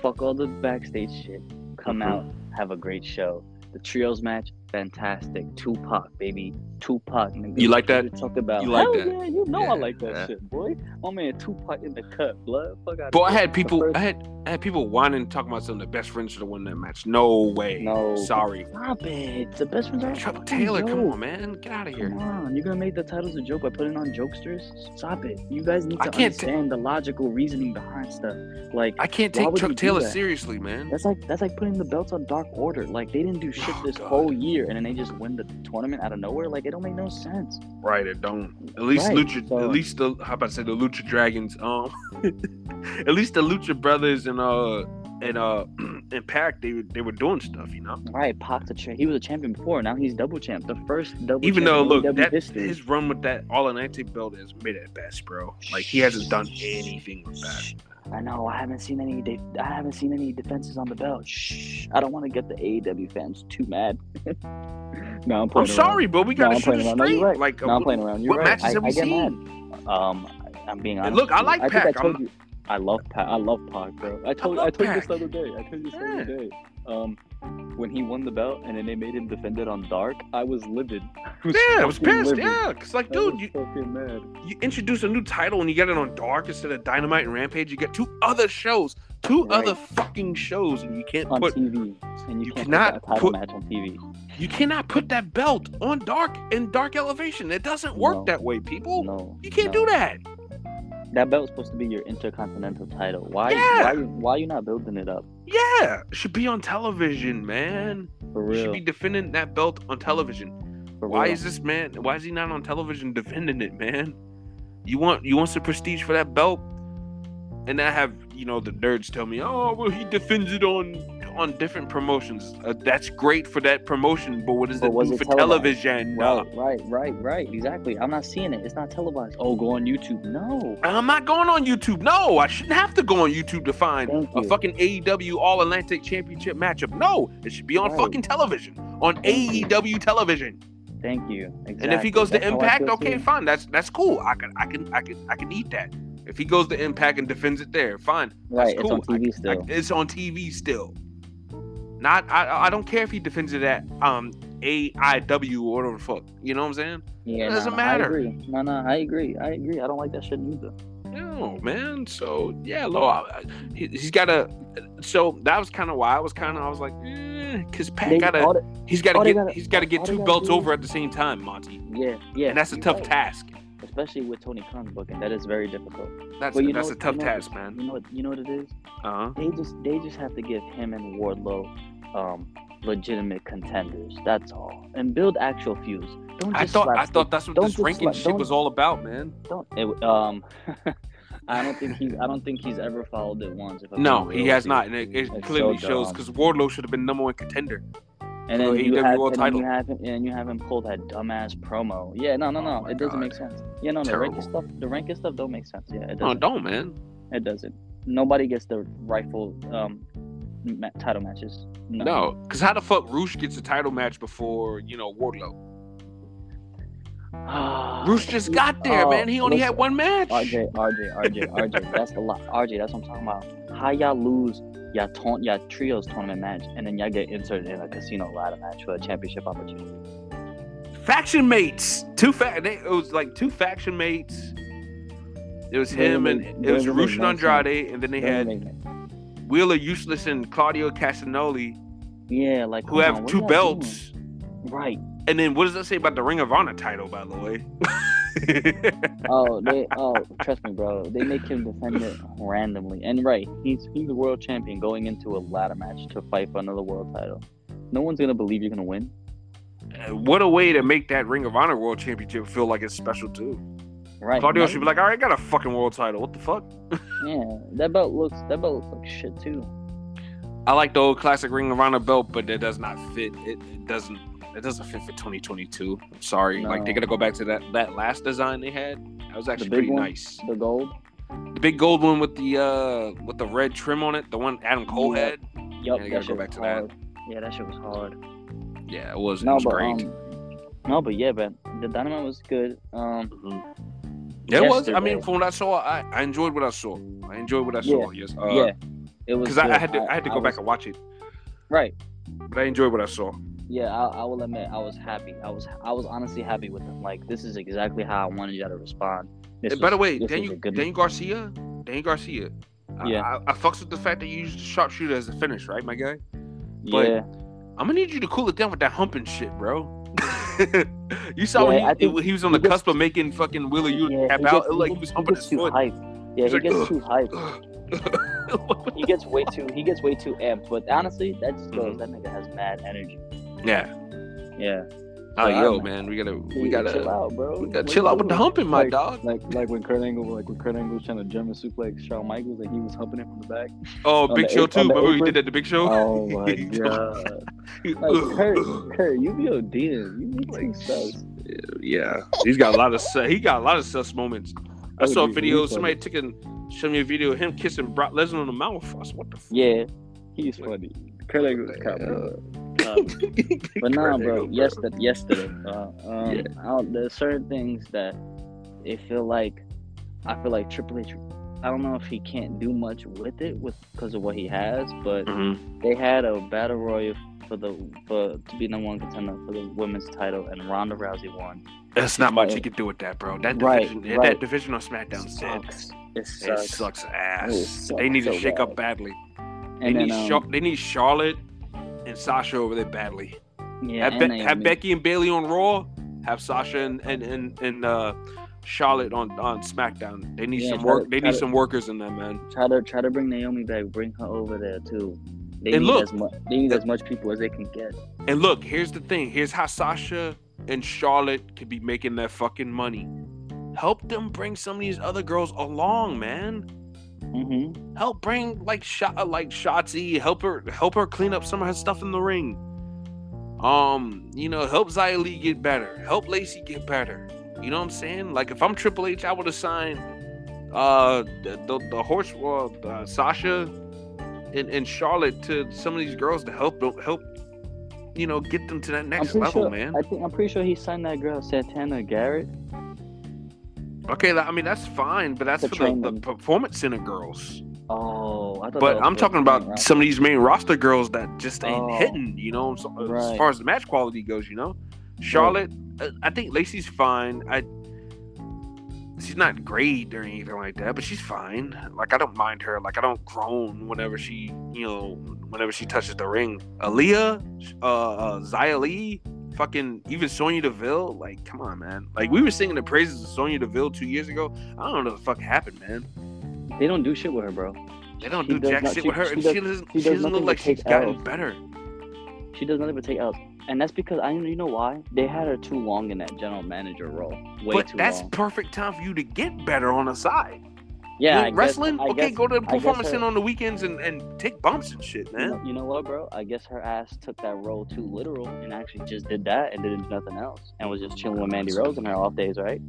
Fuck all the backstage shit. Come Mhm. out, have a great show. The trios match, fantastic. Tupac, baby, Tupac. Nigga. You like that? Talk about You like Hell that? Yeah, you know Yeah, I like that yeah. shit, boy. My man Tupac in the cut, blood. Fuck out. But I had people, I had, I had people whining, talking about some of the best friends should have won that match. No way. No. Sorry. Stop it. The best friends are Chuck Taylor, come on, man, get out of here. Come on, you're gonna make the titles a joke by putting on jokesters? Stop it. You guys need to understand the logical reasoning behind stuff. Like I can't take Chuck Taylor seriously, man. that's like that's like putting the belts on Dark Order. Like they didn't do shit Oh, this God. whole year, and then they just win the tournament out of nowhere. Like it don't make no sense. Right, it don't. At least Right, Lucha, so- at least the how about I say the Lucha Dragons, um, at least the Lucha Brothers and uh and uh Impact, they they were doing stuff, you know. Right, Pac the champ. He was a champion before. Now he's double champ. The first double. Even though, look, that history. his run with that All Atlantic belt is mid at best, bro. Like he hasn't done anything with that. I know. I haven't seen any. De- I haven't seen any defenses on the belt. Shh. I don't want to get the AEW fans too mad. no, I'm I'm playing. sorry, but we gotta I'm shoot it playing around. No, you're right. Like, No, I'm playing around. You're what right. matches I, have we I get seen? mad. Um, I- I'm being honest. look, I like I Pac. I told I'm- you. I love Pac. I love Pac, bro. I told. I, love told you this the other day. I told you this the Yeah. other day. Um, when he won the belt and then they made him defend it on Dark, I was livid. I Yeah, I was pissed. livid. Yeah, cause like, dude, was you, fucking mad. you introduce a new title and you get it on Dark instead of Dynamite and Rampage. You get two other shows, two Right. other fucking shows, and you can't on put TV, and you, you can't cannot put put- match on TV. you cannot put that belt on Dark in Dark Elevation. It doesn't work No. that way, people. No, You can't no. do that. That belt belt's supposed to be your intercontinental title. Why? Yeah. Why? you- Why you not building it up Yeah, should be on television, man. for You should be defending that belt on television. for Why real. is this man? Why is he not on television defending it, man? You want you want some prestige for that belt, and I have you know the nerds tell me, oh well, he defends it on on different promotions. Uh, that's great for that promotion, but what does But it was do it for televised? television? Right, right, right, right. Exactly. I'm not seeing it. It's not televised. Oh, go on YouTube. No. I'm not going on YouTube. No, I shouldn't have to go on YouTube to find Thank a you. fucking AEW All Atlantic Championship matchup. No, it should be on Right. fucking television, on Thank you. AEW television. Thank you. Exactly. And if he goes to That's how I Impact, okay, too. fine. That's that's cool. I can I can I can I can eat that. If he goes to Impact and defends it there, fine. Right. That's It's on cool. I- TV I- still. it's on TV still. Not I I don't care if he defends it at um AIW or whatever the fuck. You know what I'm saying? yeah. it doesn't no, matter. I agree. No, no. I agree. I agree. I don't like that shit either. No, man. So yeah, Lo, I, I- he, he's got a. So that was kind of why I was kind of I was like, eh, cause Pat They- gotta, the- he's got to get gotta- he's got to get two gotta belts do- over at the same time, Monty, yeah, yeah. and that's a tough right. task. Especially with Tony Khan's booking. That is very difficult. That's But you that's know- a tough you know- task, man. You know what? You know what it is? Uh huh. They just they just have to give him and Wardlow um legitimate contenders. That's all. And build actual feuds. Don't just I thought I thought that's what don't this ranking slap- shit was all about, man. don't it, um I don't think he's I don't think he's ever followed it once. If No, he has not, and it, it clearly shows because Wardlow should have been number one contender. And then you AEW have, World and then you have him, and you have him pull that dumbass promo. Yeah, no, no, Oh no. my it doesn't God. make sense. Yeah, no, the ranking stuff, the ranking stuff don't make sense. Yeah, it doesn't. don't, man. It doesn't. Nobody gets the rightful um ma- title matches. No, because how the fuck Roosh gets a title match before you know Wardlow? no. Roosh just got there, Oh, man. He only had one match. RJ, RJ, RJ, RJ. That's a lot. RJ, that's what I'm talking about. How y'all lose y'all, ton- y'all trios tournament match and then y'all get inserted in a casino ladder match for a championship opportunity? faction mates. Two fa- they, It was like two faction mates. It was him and Doesn't it was make Roosh and no sense. Andrade, and then they had Wheeler Useless and Claudio Castagnoli, Yeah, like who have on, two belts. doing? Right. And then what does that say about the Ring of Honor title, by the way? Oh, they. Oh, trust me, bro. They make him defend it randomly. And right, he's he's the world champion going into a ladder match to fight for another world title. No one's gonna believe you're gonna win. what a way to make that Ring of Honor World Championship feel like it's special too. Right. Claudio should be like, all right, I got a fucking world title. What the fuck? Yeah, that belt looks that belt looks like shit too. I like the old classic Ring of Honor belt, but it does not fit. It, it doesn't. It doesn't fit for 2022. I'm sorry. Like they No. gotta go back to that that last design they had. That was actually pretty one? nice. The gold. The big gold one with the uh with the red trim on it, the one Adam Cole Yeah. had. Yup, Yeah, that gotta go back to that. hard. Yeah, that shit was hard. Yeah, it was. it No, was but great. um, no, but yeah, but the dynamite was good. Um, Mhm. Yeah, it was. I mean, from what I saw, I, I enjoyed what I saw. I enjoyed what I saw. Yes. Uh, yeah, it was. Because I, I had to I, had to go back and watch it, Right. but I enjoyed what I saw. Yeah, I, I will admit I was happy. I was I was honestly happy with them. Like this is exactly how I wanted y'all to respond. This And by the way, was Daniel, Daniel Garcia, Daniel Garcia. I- Yeah. I, I, fucks with the fact that you used the sharpshooter as a finish, right, my guy? but- yeah, I'm gonna need you to cool it down with that humping shit, bro. you saw Yeah, when he, he was on the gets- cusp of making fucking Wheeler you yeah, tap out. gets- It looked like he was humping his foot. hype. Yeah, He's he like, gets "Ugh." too hype. He gets way too he gets way too amped. But honestly, that just goes Mhm. that nigga has mad energy. Yeah. Yeah, Oh, yo, I'm- man, we gotta, we Dude, gotta, chill out, bro. we gotta chill out with the humping, my Like- dog. Like like when Kurt Angle like when Kurt Angle was trying to German suplex Shawn Michaels and he was humping him from the back. Oh, Big the Show too. Remember we did that the Big Show? Oh my god! Like Kurt, Kurt, you be ODing. You be like sus. yeah, he's got a lot of su- he got a lot of sus moments. I saw a video. Somebody took and showed me a video of him kissing Brock Lesnar on the mouth. I was, what the? F-? yeah. He's funny. Kurt Angle was Yeah. comedy. Um, but nah, bro. Yesterday, yesterday, uh, um, Yeah. There's certain things that it feel like I feel like Triple H. I don't know if he can't do much with it with because of what he has, but Mhm. they had a battle royal for the for to be number one contender for the women's title, and Ronda Rousey won. That's not much you can do with that, bro. That Right, division, that division on SmackDown is dead. sucks. It It sucks. sucks ass. It sucks they need to shake bad. up badly. They And need then, um, Char- they need Charlotte and Sasha over there badly. yeah, have, Be- have Becky and Bayley on Raw. Have Sasha and and and, and uh, Charlotte on on SmackDown. They need Yeah, some work. to- they need to- some workers in there, man. Try to try to bring Naomi back. Bring her over there too. They And need look- as much. They need as much people as they can get. And look, here's the thing. Here's how Sasha and Charlotte could be making their fucking money. Help them bring some of these other girls along, man. Mm-hmm. Help bring like shot like Shotzi. Help her help her clean up some of her stuff in the ring. Um, you know, help Xia Li get better. Help Lacey get better. You know what I'm saying? Like if I'm Triple H, I would have signed uh the the, the horse uh, uh, Sasha and, and Charlotte to some of these girls to help help you know get them to that next level, sure. man. I think I'm pretty sure he signed that girl Santana Garrett. Okay, that- I mean that's fine, but that's for the, the performance center girls. Oh, I thought. But I'm talking about some of these main roster girls that just ain't Oh. hitting, you know, so, as far as the match quality goes, you know. Charlotte, uh, I think Lacey's fine. I she's not great or anything like that, but she's fine. Like I don't mind her. Like I don't groan whenever she, you know, whenever she touches the ring. Aliyah, uh, uh Xia Li, fucking even Sonya Deville. Like, come on, man. Like we were singing the praises of Sonya Deville two years ago. I don't know what the fuck happened, man. They don't do shit with her, bro. They don't She do jack not- shit she- with her, she and does- she doesn't. she She, does doesn't look like she's gotten Ls. better. She does nothing but take out, and that's because I you know why they had her too long in that general manager role. Way but too that's long. perfect time for you to get better on the side. Yeah, You guess- wrestling. I okay, guess- go to the performance center on the weekends and, and take bumps and shit, You man. know, you know what, bro? I guess her ass took that role too literal and actually just did that and didn't nothing else and was just chilling with Mandy Rose on her off days, right?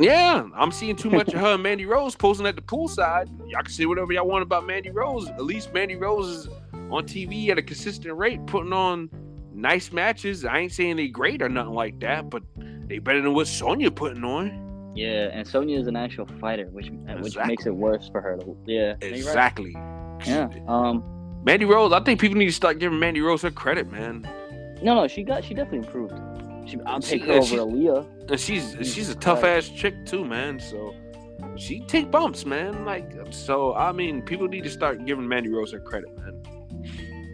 Yeah, I'm seeing too much of her and Mandy Rose posing at the poolside. Y'all can say whatever y'all want about Mandy Rose. At least Mandy Rose is on TV at a consistent rate, putting on nice matches. I ain't saying they great or nothing like that, but they better than what Sonya putting on. Yeah, and Sonya is an actual fighter, which which makes it worse for her. To, yeah, right. Exactly. Yeah. Um. Mandy Rose, I think people need to start giving Mandy Rose her credit, man. No, no, she got she definitely improved. She, I'll She- take her over Aliyah. And she's Jesus she's a tough Christ. ass chick too, man. So she take bumps, man. Like so, I mean, people need to start giving Mandy Rose her credit, man.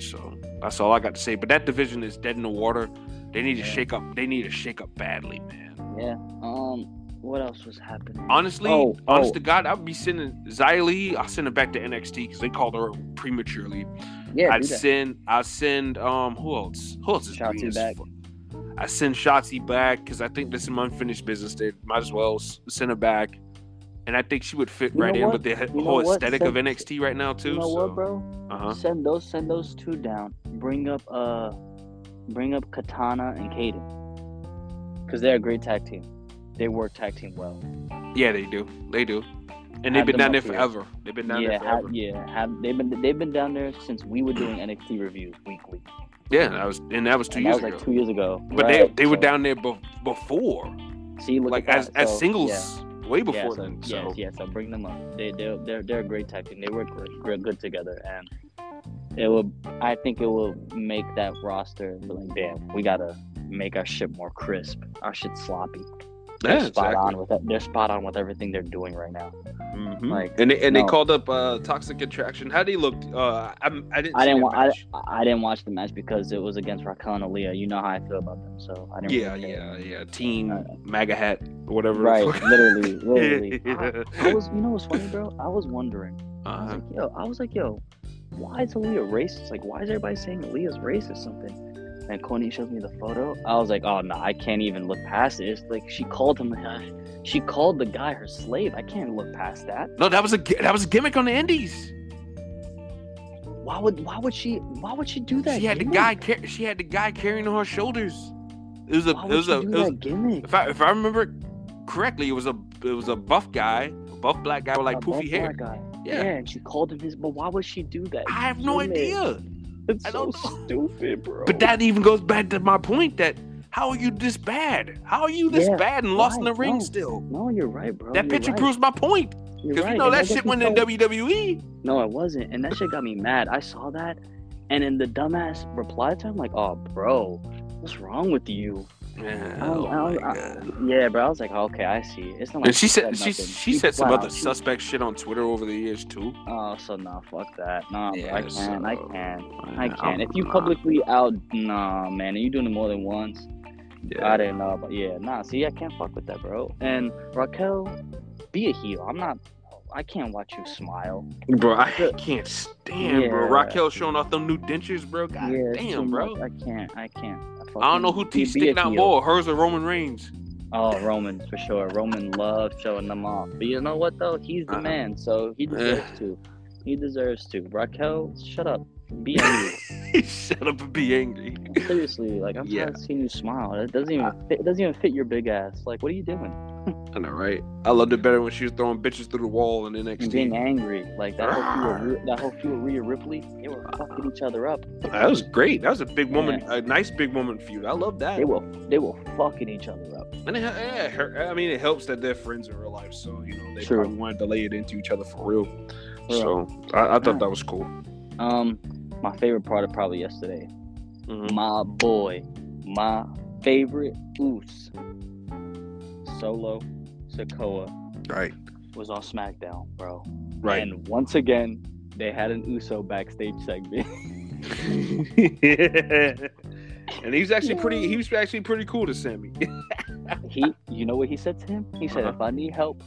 So that's all I got to say. But that division is dead in the water. They need to shake up. They need to shake up badly, man. Yeah. Um. What else was happening? Honestly, Oh, honest oh. to God, I'd be sending Xia Li. I'll send her back to NXT because they called her prematurely. Yeah, I'd send. I send. Um, who else? Who else is Shotzi green as back. I send Shotzi back because I think there's some unfinished business. They might as well send her back, and I think she would fit You right in what? with the You whole what? aesthetic of NXT right now too. You know so, what, bro? Uh-huh. Send those send those two down. Bring up uh, bring up Katana and Kayden, because they're a great tag team. They work tag team well. Yeah, they do. They do. And Have they've been down there here. forever. They've been down yeah, there have, forever. yeah, have they've been they've been down there since we were doing NXT reviews weekly. Yeah, that was and that was two And years that was ago. like two years ago. but Right, they they were down there be- before, See, look like at as that. as So, singles, yeah. way Yeah, before so, then. yeah, So yeah. So bring them up. They they they're they're a great tag team. They work great, great good together, and it will. I think it will make that roster be like, damn, we gotta make our shit more crisp. Our shit sloppy. They're Yeah, spot exactly. on with it. They're spot on with everything they're doing right now. Mhm. Like, and they, and they called up uh, Toxic Attraction. How they looked? Uh, I'm, I didn't. I didn't. Wa- I. I didn't watch the match because it was against Raquel and Aliyah. You know how I feel about them, so I didn't. Yeah, really yeah, yeah. Team Uh, MAGA hat, whatever. Right, literally, literally. I, Yeah. I was, you know, what's funny, bro? I was wondering. I was Uh-huh. like, yo, I was like, yo, why is Aliyah racist? Like, why is everybody saying Aliyah's racist or something? And Coney shows me the photo. I was like, oh no, I can't even look past it. It's like she called him, she called the guy her slave. I can't look past that. No, that was a that was a gimmick on the Indies. Why would, why would she, why would she do that? She had the guy. Car- she had the guy carrying on her shoulders. It was a. Why It was a. It was, gimmick? if I if I remember correctly, it was a it was a buff guy, a buff black guy with like A poofy hair. Yeah. Yeah. and she called him his. But why would she do that? I have no gimmick? idea. It's I so stupid, bro. But that even goes back to my point that how are you this bad? How are you this Yeah, bad and lost in the ring no. still? no, you're right, bro. That You're picture right. proves my point. Because right. you know and that shit went in WWE. No, it wasn't, and that shit got me mad. I saw that, and then the dumbass replied to him like, "Oh, bro, what's wrong with you?" Yeah, I- oh I- my uh, I- Yeah, bro. I was like, oh, okay, I see. It's not like And she said nothing. she she said some flat other out- suspect shit on Twitter over the years too. Oh, so nah, fuck that. Nah, Yeah, I can't. I can't. I can't. If you I'm- publicly out, nah, man, and you doing it more than once. Yeah. I didn't know, but yeah, nah. See, I can't fuck with that, bro. And Raquel, be a heel. I'm not. I can't watch you smile. Bro, I can't stand, bro. Yeah. Raquel showing off them new dentures, bro. God yeah, damn, bro. I can't. I can't. I don't know who teeth sticking out heel. more, hers or Roman Reigns. Oh, Roman for sure. Roman loves showing them off. But you know what though? He's the Uh-huh. man, so he deserves to. He deserves to. Raquel, shut up. Be angry. Shut up and be angry. Seriously, like I'm Yeah. tired of seeing you smile. It doesn't even fit, it doesn't even fit your big ass. Like, what are you doing? I know, right? I loved it better when she was throwing bitches through the wall in And NXT. being angry, like that whole feud with, ah. Rhea- that whole feud with Rhea Ripley, they were fucking each other up. That was great. That was a big woman, a nice big woman feud. I love that. They were they were fucking each other up. And it, yeah, her, I mean, it helps that they're friends in real life, so you know they True. probably wanted to lay it into each other for real. real. So I, I thought Yeah. that was cool. Um, my favorite part of probably yesterday, Mhm. my boy, my favorite Oos, Solo Sikoa Right, was on SmackDown, bro. right. And once again, they had an Uso backstage segment. and he was actually pretty. He was actually pretty cool to Sammy. he, you know what he said to him? He said, Uh-huh. "If I need help,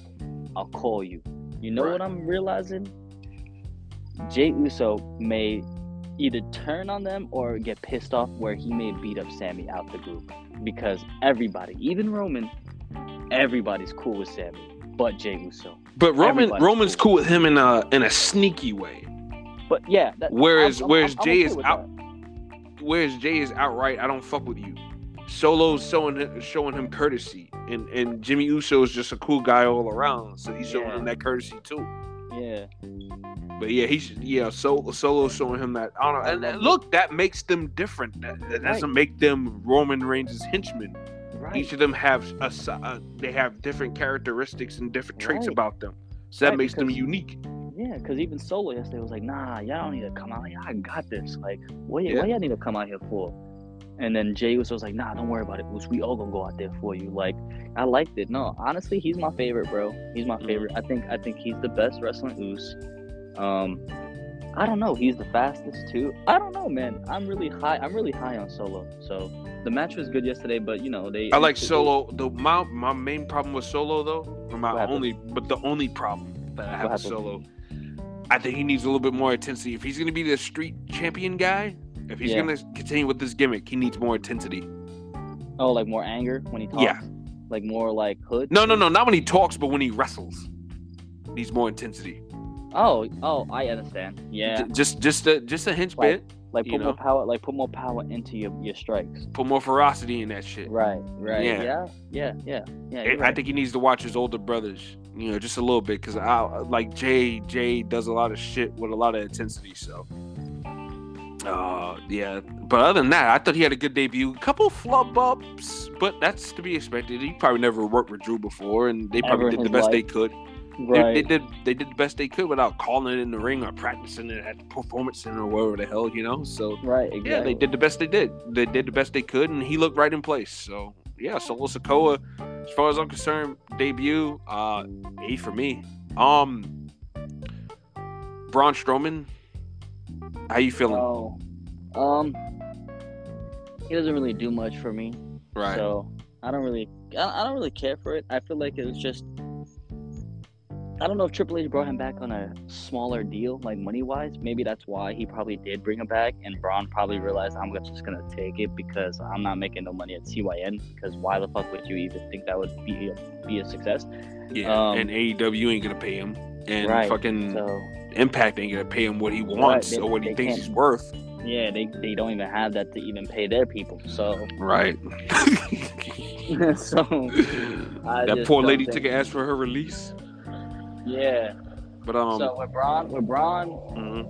I'll call you." You know Right. what I'm realizing? Jay Uso may either turn on them or get pissed off where he may beat up Sammy out the group because everybody, even Roman, everybody's cool with Sammy, but Jay Uso. but Roman Everybody's Roman's cool. cool with him in a in a sneaky way. But yeah, that, Whereas- I'm- I'm- whereas I'm- I'm Jay okay is out- that. Whereas Jay is outright, I don't fuck with you. Solo's showing him, showing him courtesy, and and Jimmy Uso is just a cool guy all around, so he's showing Yeah. him that courtesy too. Yeah, But yeah, he's yeah, so Solo showing him that. I don't know. And, and look, that makes them different. That, that doesn't make them Roman Reigns' henchmen. right. Each of them have a, uh, they have different characteristics and different traits Right. about them. So that Right, makes them unique. Yeah, because even Solo yesterday was like, nah, y'all don't need to come out. Yeah, I got this. Like, what, Yeah. what y'all need to come out here for? And then Jay was like, nah, don't worry about it, Moose. We all gonna go out there for you. Like, I liked it. No, honestly, he's my favorite, bro. He's my Mhm. favorite. I think I think he's the best wrestling Oos. Um, I don't know. He's the fastest too. I don't know, man. I'm really high. I'm really high on Solo. So the match was good yesterday, but you know they. I like Solo. The my my main problem with Solo though, or my only, but the only problem that I have with? Solo, I think he needs a little bit more intensity. If he's gonna be the street champion guy, if he's Yeah. gonna continue with this gimmick, he needs more intensity. Oh, like more anger when he talks. Yeah. Like more like hood. No, no, no, not when he talks, but when he wrestles, needs more intensity. Oh, oh, I understand. Yeah. J- just just a just a hinge Like- bit. Like put more know? power, like put more power into your, your strikes. Put more ferocity in that shit. Right, right. Yeah. Yeah, yeah, yeah, yeah. I- you're I think he needs to watch his older brothers, you know, just a little bit, because I like Jay. Jay does a lot of shit with a lot of intensity. So, uh, yeah. But other than that, I thought he had a good debut. A couple flub ups, but that's to be expected. He probably never worked with Drew before, and they probably in did the best life. they could. They, Right. they did they did the best they could without calling it in the ring or practicing it at the performance center or whatever the hell, you know. So Right. Exactly. yeah, they did the best they did. They did the best they could, and he looked right in place. So yeah, Solo Sikoa, as far as I'm concerned, debut, uh, A for me. Um, Braun Strowman, how you feeling? Oh, um, he doesn't really do much for me, right. so I don't really, I, don't really care for it. I feel like it was just, I don't know if Triple H brought him back on a smaller deal, like money wise. Maybe that's why he probably did bring him back, and Braun probably realized I'm just gonna take it because I'm not making no money at CYN. Because why the fuck would you even think that would be a, be a success? yeah, um, and AEW ain't gonna pay him, and right. fucking So Impact ain't gonna pay him what he wants they- or what he thinks he's worth. yeah, they they don't even have that to even pay their people. So Right. so I that poor lady took an ask for her release. yeah. But um, so with Braun, with Braun, mhm.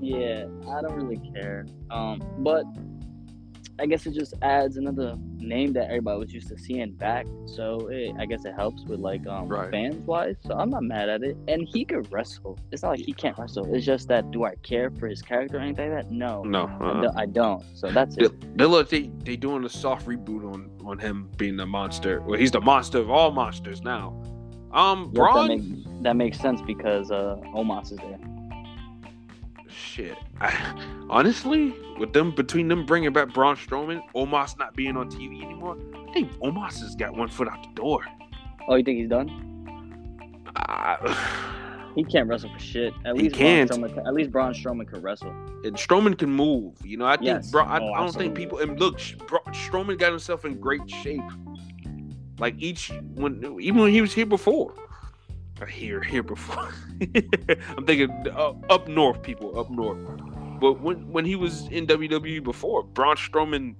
yeah, I don't really care. Um, but I guess it just adds another name that everybody was used to seeing back. So it, I guess it helps with like um Right. fans wise. So I'm not mad at it. And he could wrestle. It's not like he can't wrestle. It's just that do I care for his character or anything like that? No, no, I, uh, don't, I don't. So that's they, it. they look they they doing a soft reboot on on him being the monster. Well, he's the monster of all monsters now. Um, Yep, that, Braun, make, that makes sense because uh Omos is there. Shit. I, honestly, with them between them bringing back Braun Strowman, Omos not being on TV anymore, I think Omos has got one foot out the door. Oh, you think he's done? Uh, He can't wrestle for shit. At least can't. Braun Strowman, can- at least Braun Strowman can wrestle. and Strowman can move. You know, I think Yes. Bra- I, Oh, I don't think people and look, Bra- Strowman got himself in great shape. Like each when even when he was here before, here here before. I'm thinking uh, up north, people up north. But when when he was in WWE before, Braun Strowman,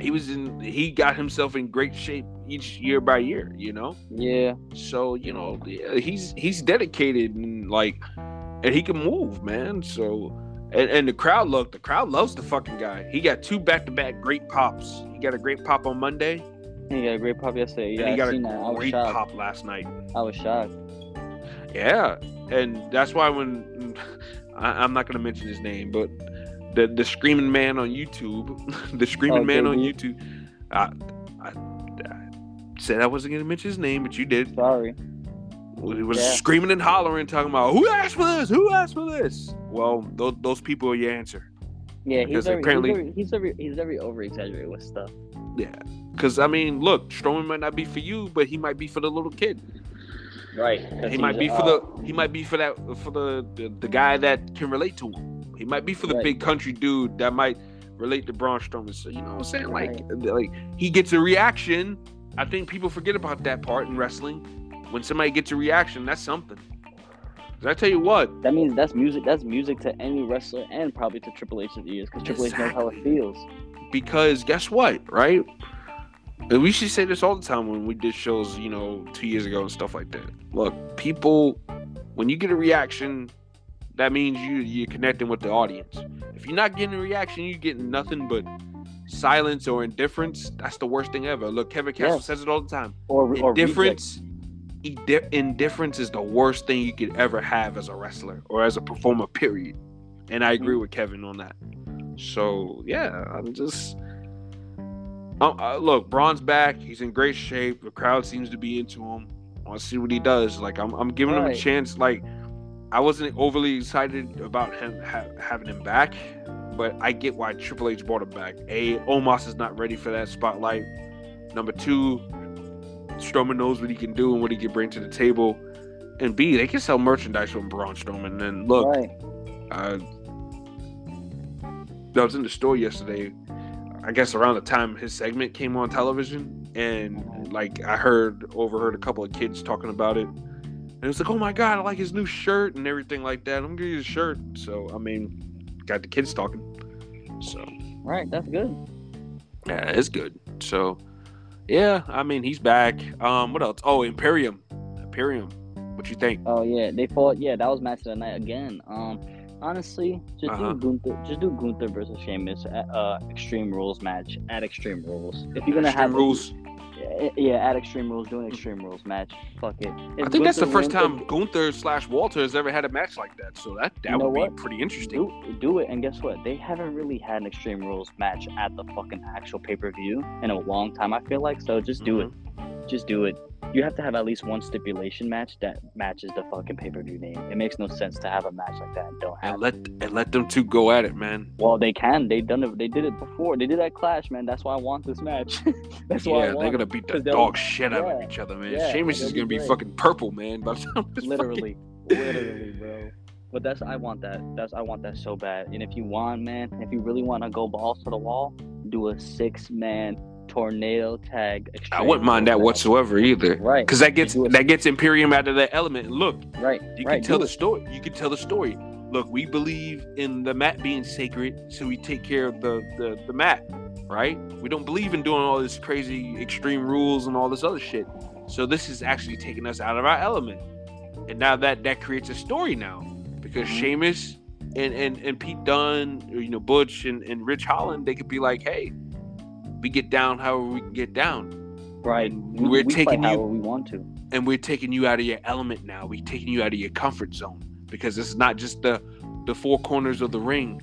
he was in he got himself in great shape each year by year. You know. Yeah, So you know, he's he's dedicated and like, and he can move, man. So, and, and the crowd look, the crowd loves the fucking guy. He got two back to back great pops. He got a great pop on Monday, he got a great pop yesterday. Yeah, and he got seen that. I a great pop last night. I was shocked. Yeah, and that's why when I, I'm not gonna mention his name, but the the screaming man on YouTube, the screaming Oh, man on YouTube, I, I, I said I wasn't gonna mention his name, but you did. Sorry. He was Yeah. screaming and hollering, talking about who asked for this? Who asked for this? Well, those, those people are your answer. Yeah, Because he's very, apparently- he's very, he's very, he's very over exaggerated with stuff. Yeah, because I mean, look, Strowman might not be for you, but he might be for the little kid. Right. He might be for uh, the he might be for that for the the, the guy that can relate to him. He might be for the Right. big country dude that might relate to Braun Strowman. So you know what I'm saying? Like like he gets a reaction. I think people forget about that part in wrestling. When somebody gets a reaction, that's something. 'Cause I tell you what, That means that's music. That's music to any wrestler and probably to Triple H's ears because Triple H knows how it feels. because guess what, right? And we should say this all the time when we did shows, you know, two years ago and stuff like that. Look, people, when you get a reaction, that means you you're connecting with the audience. If you're not getting a reaction, you're getting nothing but silence or indifference. That's the worst thing ever. Look, Kevin Castle Yeah. says it all the time. Or, or. Indifference, indi- indifference is the worst thing you could ever have as a wrestler or as a performer. Period. And I agree mm. with Kevin on that. So yeah, I'm just. Uh, uh, look, Braun's back. He's in great shape. The crowd seems to be into him. I want to see what he does. Like I'm, I'm giving him a chance. Like I wasn't overly excited about him ha- having him back, but I get why Triple H brought him back. A, Omos is not ready for that spotlight. Number two, Strowman knows what he can do and what he can bring to the table. And B, they can sell merchandise from Braun Strowman. And look, Right. uh, I was in the store yesterday. I guess around the time his segment came on television, and like I heard overheard a couple of kids talking about it, and it was like, "Oh my god, I like his new shirt and everything like that. I'm gonna get his shirt." So I mean, got the kids talking. So Right. That's good. yeah, it's good. So yeah, I mean he's back. Um, what else? Oh, Imperium, Imperium. What you think? Oh yeah, they fought. Yeah, that was match of the night again. Um, honestly, just Uh-huh. do Gunther. Just do Gunther versus Sheamus at uh Extreme Rules match at Extreme Rules. If you're gonna Extreme have rules. Eh, Yeah, add Extreme Rules, doing Extreme Rules match. Fuck it. I If think that's the first time Gunther slash Walter has ever had a match like that. So that that You know would what? be pretty interesting. Do, do it, and guess what? They haven't really had an Extreme Rules match at the fucking actual pay per view in a long time. I feel like so. Just do Mm-hmm. it. Just do it. You have to have at least one stipulation match that matches the fucking pay per view name. It makes no sense to have a match like that and don't have. And it. let and let them two go at it, man. Well, they can. They done it. They did it before. They did that clash, man. That's why I want this match. That's why I yeah, they're gonna beat the dog shit out yeah, of each other, man. yeah, Sheamus is gonna be great. fucking purple, man. By the time literally, literally, bro. But that's I want that. That's I want that so bad. And if you want, man, if you really want to go balls to the wall, do a six man tornado tag. I wouldn't mind that whatsoever either. Right. Because that gets that gets Imperium out of that element. Look, Right. you right. can tell the story. You can tell the story. Look, we believe in the mat being sacred, so we take care of the the, the mat, right? We don't believe in doing all this crazy extreme rules and all this other shit. So this is actually taking us out of our element. And now that that creates a story now because Mhm. Sheamus and, and and Pete Dunne, or, you know, Butch and, and Ridge Holland, they could be like, hey, we get down however we can get down. Right. and we're we taking you- we want to. and we're taking you out of your element now. We're taking you out of your comfort zone because this is not just the the four corners of the ring.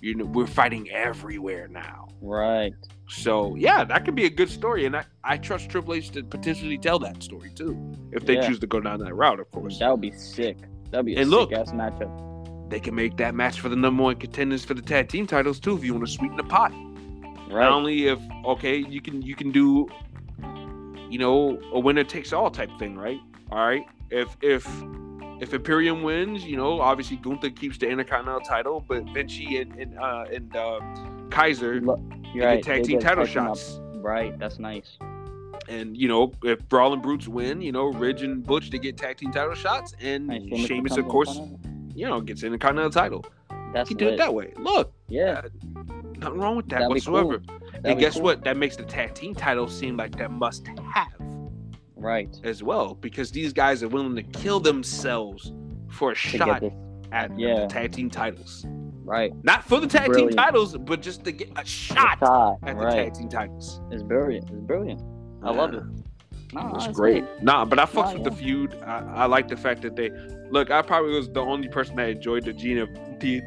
You know, we're fighting everywhere now. Right. So yeah, that could be a good story, and I, I trust Triple H to potentially tell that story too, if they Yeah. choose to go down that route. Of course, That would be sick. That'd be a And look- sick ass matchup. they can make that match for the number one contenders for the tag team titles too, if you want to sweeten the pot. Not only if okay, you can you can do, you know, a winner takes all type thing, right? All right. If if if Imperium wins, you know, obviously Gunther keeps the Intercontinental title, but Vinci and and, uh, and uh, Kaiser Look, You're right. get tag team get title team up. shots. Right. That's nice. And you know, if Brawling Brutes win, you know, Ridge and Butch they get tag team title shots, and Nice. Sheamus, of course, you know, gets Intercontinental title. That's You do it that way. Look, Yeah. Nothing wrong with that That'd be cool. whatsoever. And guess cool. what? That makes the tag team title seem like that must have. Right. as well because these guys are willing to kill themselves for a To shot at yeah. the tag team titles. Right. Not for the tag Brilliant. team titles, but just to get a shot Shot. at the tag team titles. It's brilliant. It's brilliant. I love it. No, It's it's great. good. Nah, but I fucks Nah, with the feud. I, I like the fact that they look. I probably was the only person that enjoyed the Gina, the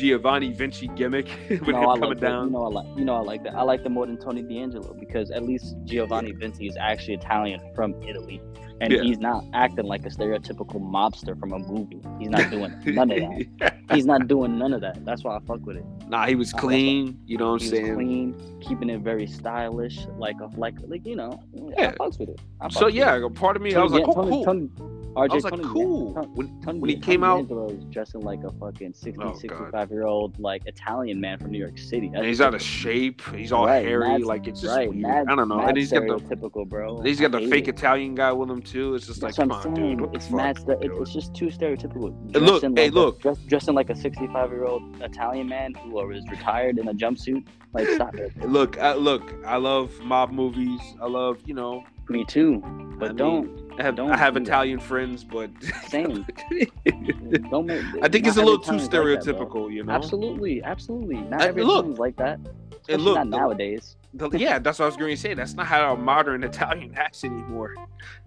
Giovanni Vinci gimmick with No, him I coming like that. You down. know, I like. You know, I like that. I like them more than Tony D'Angelo because at least Giovanni Vinci is actually Italian from Italy, and Yeah. he's not acting like a stereotypical mobster from a movie. He's not doing none of that. He's not doing none of that. That's why I fuck with it. nah, he was clean. You know what I'm He was saying? clean, keeping it very stylish, like a like like you know. Yeah. I fucks with it. Fucks So yeah, it. part of me, I was like, oh, Tony, cool. Tony, RJ, I was like, cool. When, when he came out- is dressing like a fucking 60, Oh, 65 year old like Italian man from New York City. and he's out of shape. He's all Right, hairy. like it's just right, I don't know. And he's got the typical bro. he's got the fake it. Italian guy with him too. It's just like, come on, saying. dude. It's mad. st- it- it's just too stereotypical. And look, Dressing hey, a- look. dress, dressing like a 65 year old Italian man who is retired in a jumpsuit. Like, stop it. Look, I, look. I love mob movies. I love, you know. Me too. But I don't, I have, I have do that. Italian friends, but Same. don't make. I think it's a little too Italian's like that, stereotypical, you know. Absolutely, absolutely. Not Uh, every look. Like that. And look, not nowadays. The- yeah, that's what I was going to say. That's not how our modern Italian acts anymore.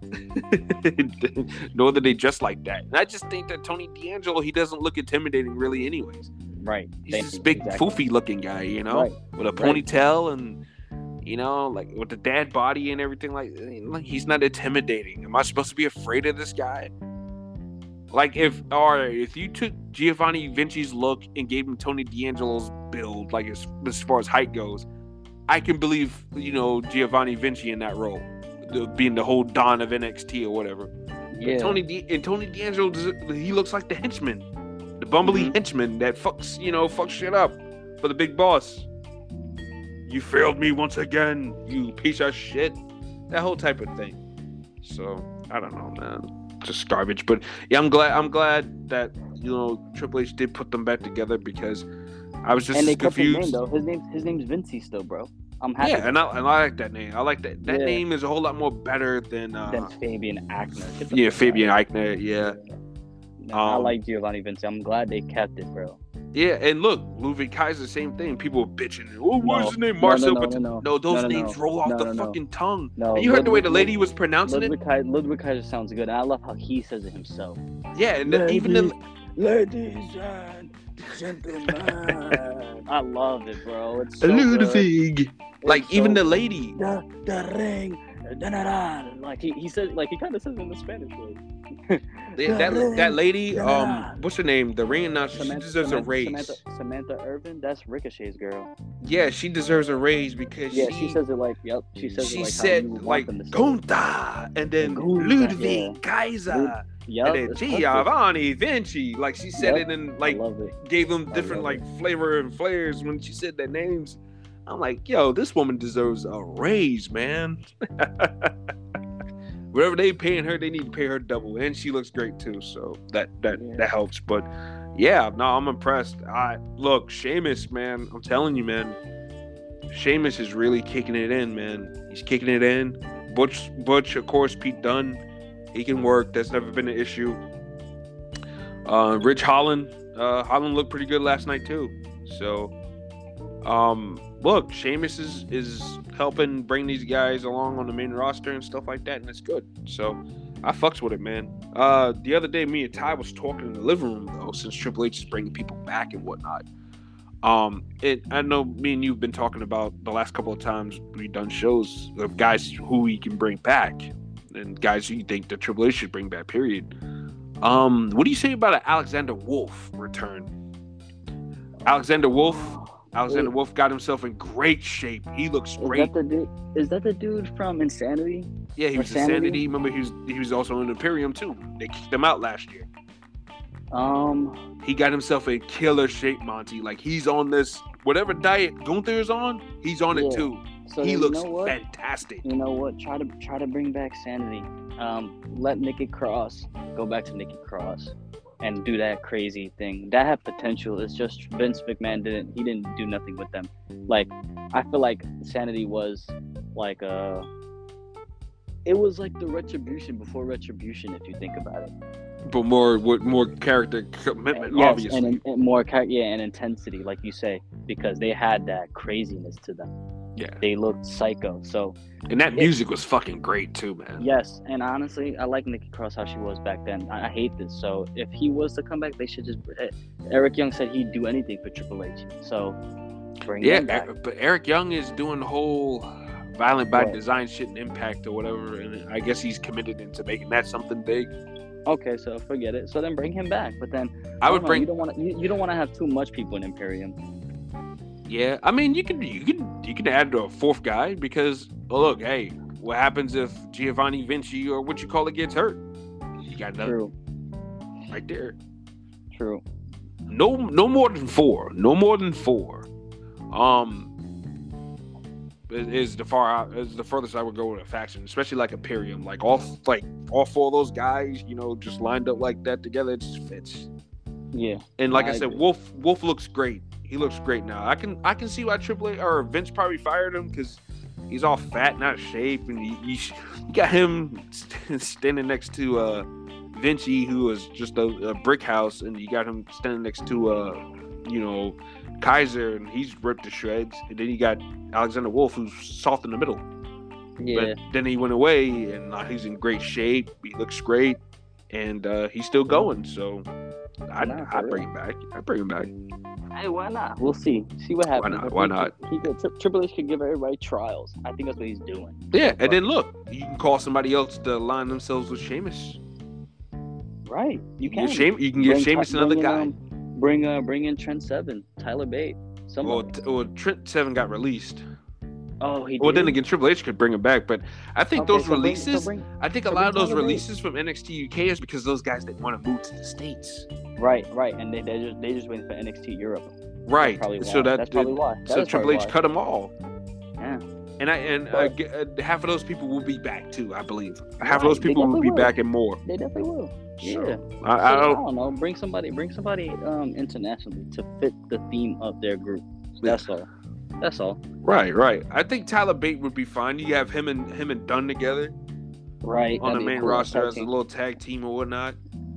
Nor do they dress like that. And I just think that Tony D'Angelo, he doesn't look intimidating really, anyways. Right. He's Thank this you. big Exactly. foofy looking guy, you know, Right. with a Right. ponytail and you know, like with the dad body and everything. Like, like he's not intimidating. Am I supposed to be afraid of this guy? Like if or if you took Giovanni Vinci's look and gave him Tony D'Angelo's build, like as, as far as height goes, I can believe you know Giovanni Vinci in that role, being the whole Don of NXT or whatever. Yeah. Tony D- and Tony D'Angelo, he looks like the henchman, the bumbly Mhm. henchman that fucks, you know, fucks shit up for the big boss. You failed me once again, you piece of shit. That whole type of thing. So I don't know, man. Just garbage. But yeah, I'm glad. I'm glad that you know Triple H did put them back together because I was just and they kept his name though. His name, his name's Vinci still, bro. I'm happy. yeah, and I, and I like that name. I like that. That Yeah. name is a whole lot more better than uh, than Fabian Aichner. Yeah, Fabian. Aichner. Yeah. No, I Um, like Giovanni Vinci. I'm glad they kept it, bro. Yeah, and look, Ludwig Kaiser, same thing. People were bitching. Oh, what's No. his name? Marcel no, no, no, No, those no, no, names roll off the fucking tongue. No, And you heard the way the lady was pronouncing Ludwig, it? Kai- Ludwig Kaiser sounds good. I love how he says it himself. Yeah, and the, even the ladies and gentlemen. I love it, bro. It's so good. Ludwig. Like It's even so the lady. the the ring. da-da-da. Like he, he said, like he kind of says it in the Spanish way. They- that that lady, um, what's her name? The ring announcer. She Samantha, deserves a Samantha, raise. Samantha, Samantha Irvin, that's Ricochet's girl. Yeah, she deserves a raise because Yeah, she she says it like, yep. She says she it like said like them to say it. Gunta and then Ludwig yeah. Kaiser Yep, and then. Giovanni Vinci. Like she said Yep, it and like gave them different like flavor and flares when she said their names. I'm like, yo, this woman deserves a raise, man. Whatever they paying her, they need to pay her double, and she looks great too. So that that Yeah. that helps. But yeah, no, I'm impressed. I look, Sheamus, man. I'm telling you, man. Sheamus is really kicking it in, man. He's kicking it in. Butch, Butch, of course, Pete Dunne. He can work. That's never been an issue. Uh, Ridge Holland. Uh, Holland looked pretty good last night too. So, um, look, Sheamus is is helping bring these guys along on the main roster and stuff like that, and it's good. So, I fucks with it, man. Uh, the other day, me and Ty was talking in the living room though, since Triple H is bringing people back and whatnot. Um, it I know me and you've been talking about the last couple of times we've done shows of guys who he can bring back and guys who you think that Triple H should bring back. Period. Um, what do you say about an Alexander Wolf return? Alexander Wolf. Alexander Wait. Wolf got himself in great shape. He looks Is great. that the dude? Is that the dude from Insanity? Yeah, he was Insanity? Insanity. Remember, he was he was also in Imperium too. They kicked him out last year. Um, He got himself in killer shape, Monty. Like he's on this whatever diet Gunther is on, he's on it too. so he looks you know fantastic. You know what? Try to try to bring back sanity. Um, let Nikki Cross go back to Nikki Cross and do that crazy thing. That had potential. It's just Vince McMahon didn't. He didn't do nothing with them. Like I feel like sanity was like uh It was like the retribution before retribution, if you think about it. But more with more character commitment, And- yes, obviously. and, and more yeah, and intensity, like you say, because they had that craziness to them. Yeah. They looked psycho. So And that music was fucking great too, man. Yes, and honestly, I like Nikki Cross how she was back then. I, I hate this. So if he was to come back, they should just. eh, Eric Young said he'd do anything for Triple H. So bring Yeah, him back. Er- but Eric Young is doing the whole violent by What? design shit and impact or whatever, and I guess he's committed into making that something big. Okay, so forget it. So then bring him back. But then I would know, bring You don't want to. You, you don't want to have too much people in Imperium. Yeah, I mean, you can you can you can add a fourth guy because oh, look, hey, what happens if Giovanni Vinci or what you call it gets hurt? You got another True. right there. True. No, no more than four. No more than four. Um, is, the far out is the furthest I would go with a faction, especially like Imperium. Like all like all four of those guys, you know, just lined up like that together, it just fits. Yeah. And like I, I said. Wolf Wolf looks great. He looks great now. I can I can see why Triple A or Vince probably fired him because he's all fat, not shape, and you, you, you got him st- standing next to uh Vinci, who was just a, a brick house, and you got him standing next to uh you know Kaiser, and he's ripped to shreds. And then you got Alexander Wolf, who's soft in the middle. Yeah. But then he went away, and now he's in great shape. He looks great, and uh, he's still going. So I Nah, I bring him back. I bring him back. Hey, why not? We'll see. See what happens. Why not? Why not? He could, Tri- Triple H could give everybody trials. I think that's what he's doing. Yeah, and then look, you can call somebody else to line themselves with Sheamus. Right. You You can. can. Shame, you can give Bring Sheamus Ty- another bring guy. um, bring uh bring in Trent Seven, Tyler Bate. Some well, t- well, Trent Seven got released. oh he Well, then again, Triple H could bring him back, but I think Okay, those so bring- so releases, bring- I think a lot of those Tyler Bate. releases from NXT UK is because those guys didn't want to move to the states. Right, right, and they they just they just waiting for NXT Europe. Right. Why. So that that's probably why. That so Triple H why. cut them all. Yeah. And I and uh, But- uh, half of those people will be back too, I believe. Half of those people will be will. back and more. They definitely will. So, Yeah. I, I So, I don't. don't know. Bring somebody. Bring somebody um internationally to fit the theme of their group. That's all. That's all. Right, right. I think Tyler Bate would be fine. You have him and him and Dunne together Right. on the that'd be a main cool roster as a little tag team or whatnot.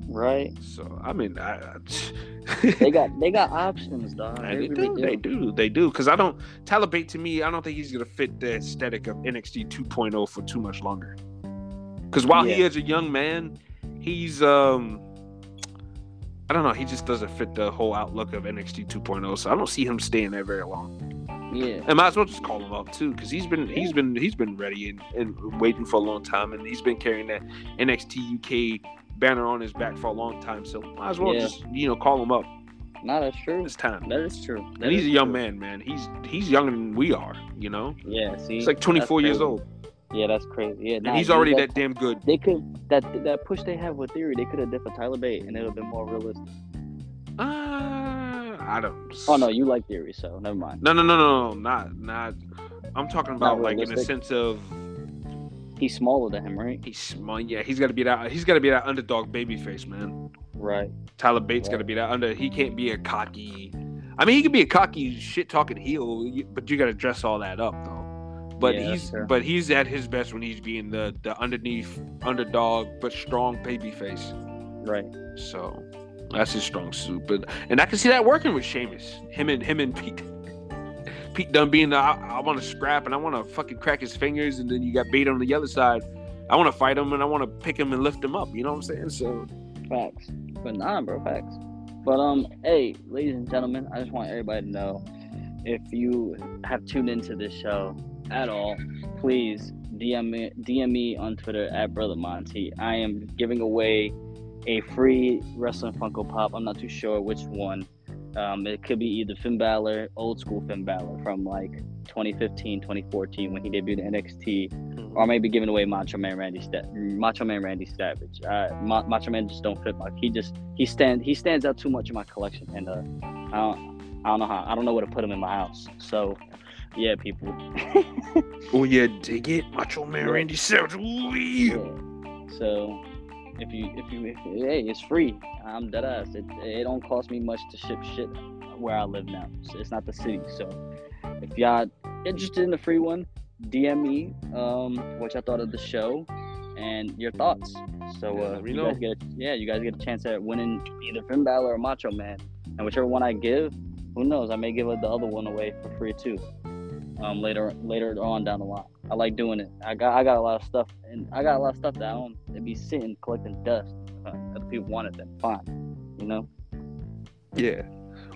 Right. So I mean, I, I- they got they got options, dog. And they really do, they do, they do. Because I don't Tyler Bate to me, I don't think he's gonna fit the aesthetic of NXT 2.0 for too much longer. Because while he is a young man, he's um, I don't know, he just doesn't fit the whole outlook of NXT 2.0. So I don't see him staying there very long. Yeah, And might as well just call him up too, because he's been he's been he's been ready and, and waiting for a long time, and he's been carrying that NXT UK banner on his back for a long time. So might as well Yeah. just you know call him up. no, that's true. It's time. That is true. That And he's a young true. man, man. He's he's younger than we are. You know, Yeah, see, he's like 24 years old, Yeah, that's crazy. Yeah, and nah, he's dude, already that- that damn good. They could that that push they have with Theory. They could have did for Tyler Bate, and it would have been more realistic. Uh, I don't. Oh no, you like Theory, so never mind. no, no, no, no, no, not not. I'm talking about like in the sense of He's smaller than him, right? he's small. Yeah, he's got to be that. He's got to be that underdog baby face, man. Right. Tyler Bate's got to be that under. He can't be a cocky. I mean, he can be a cocky shit talking heel, but you got to dress all that up though. But Yeah, he's but he's at his best when he's being the the underneath underdog but strong baby face. Right. So that's his strong suit. But and I can see that working with Sheamus. Him and him and Pete. Pete Dunne being the, I, I want to scrap and I want to fucking crack his fingers, and then you got Bate on the other side. I want to fight him and I want to pick him and lift him up. You know what I'm saying? So Facts. But nah, bro, facts. But um, hey, ladies and gentlemen, I just want everybody to know if you have tuned into this show at all, please DM me, DM me on Twitter at Brother Monty. I am giving away a free wrestling Funko Pop. I'm not too sure which one. Um, it could be either Finn Balor, old school Finn Balor from like 2015, 2014 when he debuted in NXT, or maybe giving away Macho Man Randy Sta- Macho Man Randy Savage. Uh, Ma- Macho Man just don't fit my. He just he stand he stands out too much in my collection, and uh, I don't I don't know how I don't know where to put him in my house. So, yeah, people. Oh yeah, dig it, Macho Man. Randy Savage. Ooh. Yeah. So, if you if you if, hey, it's free. I'm dead ass. It it don't cost me much to ship shit where I live now. So it's not the city. So, if y'all interested in the free one, DM me um what y'all thought of the show and your thoughts. So uh, you know. guys get yeah, you guys get a chance at winning either Finn Balor or Macho Man, and whichever one I give, who knows? I may give the other one away for free too. Um, later later on down the line. I like doing it. I got I got a lot of stuff, and I got a lot of stuff that I don't. It'd be sitting collecting dust. Uh, other people want it, then fine. You know. Yeah.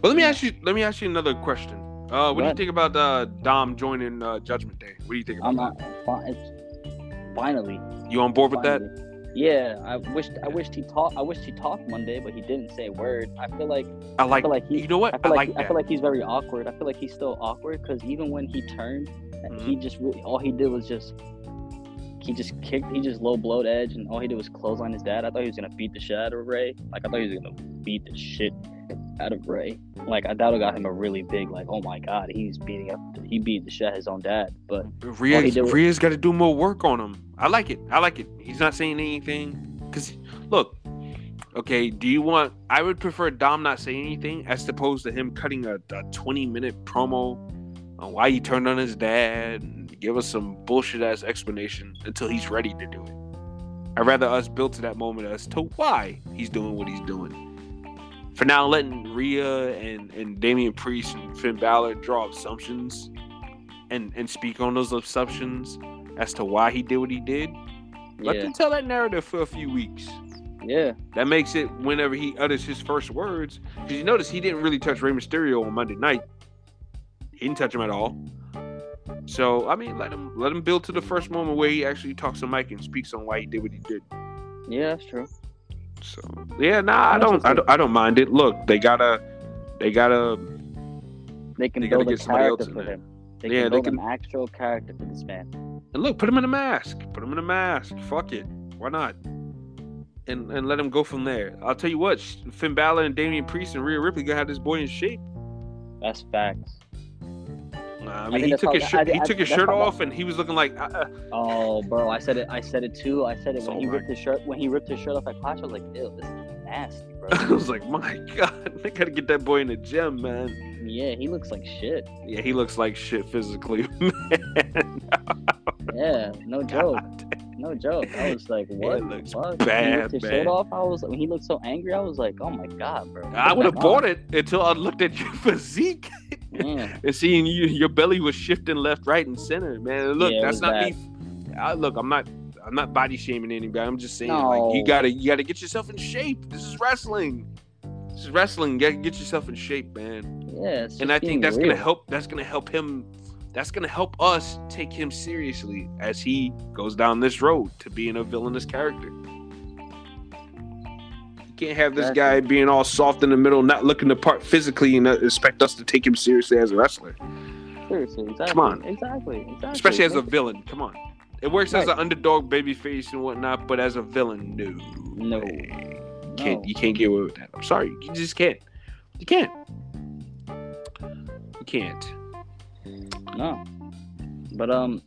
Well, let me ask you. Let me ask you another question. Uh, what do you think about uh, Dom joining uh, Judgment Day? What do you think about I'm that? not. Fine. It's, finally. You on board with that? Yeah, I wished I wished he talked. I wished he talked Monday, but he didn't say a word. I feel like I like. feel like he- you know what? I I, feel like, like. I feel like he's very awkward. I feel like he's still awkward because even when he turned, mm-hmm. he just really all he did was just he just kicked. He just low blowed Edge, and all he did was close on his dad. I thought he was gonna beat the shit out of Rey. Like I thought he was gonna beat the shit out of Rey. Like I thought it got him a really big like, oh my god, he's beating up. He beat the shit out of his own dad. But Rhea's, was- Rhea's got to do more work on him. I like it. I like it. He's not saying anything. Cause look, okay. Do you want? I would prefer Dom not saying anything as opposed to him cutting a, a twenty minute promo on why he turned on his dad and give us some bullshit ass explanation until he's ready to do it. I'd rather us build to that moment as to why he's doing what he's doing. For now, letting Rhea and, and Damian Priest and Finn Balor draw assumptions and, and speak on those assumptions as to why he did what he did. Let yeah, them tell that narrative for a few weeks. yeah, That makes it whenever he utters his first words. Because you notice he didn't really touch Rey Mysterio on Monday night. He didn't touch him at all. So I mean, let him let him build to the first moment where he actually talks to Mike and speaks on why he did what he did. yeah. That's true. So yeah, nah, I don't, I don't, I don't mind it. Look, they gotta, they gotta, They can They build a get somebody else character in for him. They Yeah, can they build can- an actual character for this man. And look, put him in a mask. Put him in a mask. Fuck it, why not? And and let him go from there. I'll tell you what, Finn Balor and Damian Priest and Rhea Ripley gonna have this boy in shape. That's facts. Nah, I mean, he took his shirt, I- he took his shirt off, and he was looking like, uh, uh, Oh, bro, I said it. I said it too. I said it when he ripped his shirt. When he ripped his shirt off at Clash, I was like, "Ew, this is nasty, bro." I was like, my god, they gotta get that boy in the gym, man. yeah, he looks like shit. Yeah, he looks like shit physically, man. Yeah, no joke, God. no No joke. I was like, what? looks the fuck? bad, he his man. shirt off. I was when he looked so angry. I was like, oh my god, bro. I would have bought it until I looked at your physique and seeing you, your belly was shifting left, right, and center. Man, look, Yeah, that's not bad. me. I, look, I'm not. I'm not body shaming anybody. I'm just saying, like, you gotta, you gotta get yourself in shape. This is wrestling. This is wrestling. Get, get yourself in shape, man. Yeah. and I think that's real. gonna help. That's gonna help him. That's gonna help us take him seriously as he goes down this road to being a villainous character. You can't have this guy being all soft in the middle, not looking the part physically, and expect us to take him seriously as a wrestler, Seriously, exactly. Come on. Exactly. Exactly. especially as a villain. Come on, it works as an underdog babyface and whatnot, but as a villain, no, No. way. You can't No. you can't get away with that. I'm sorry, you just can't. You can't. You can't. No. But um.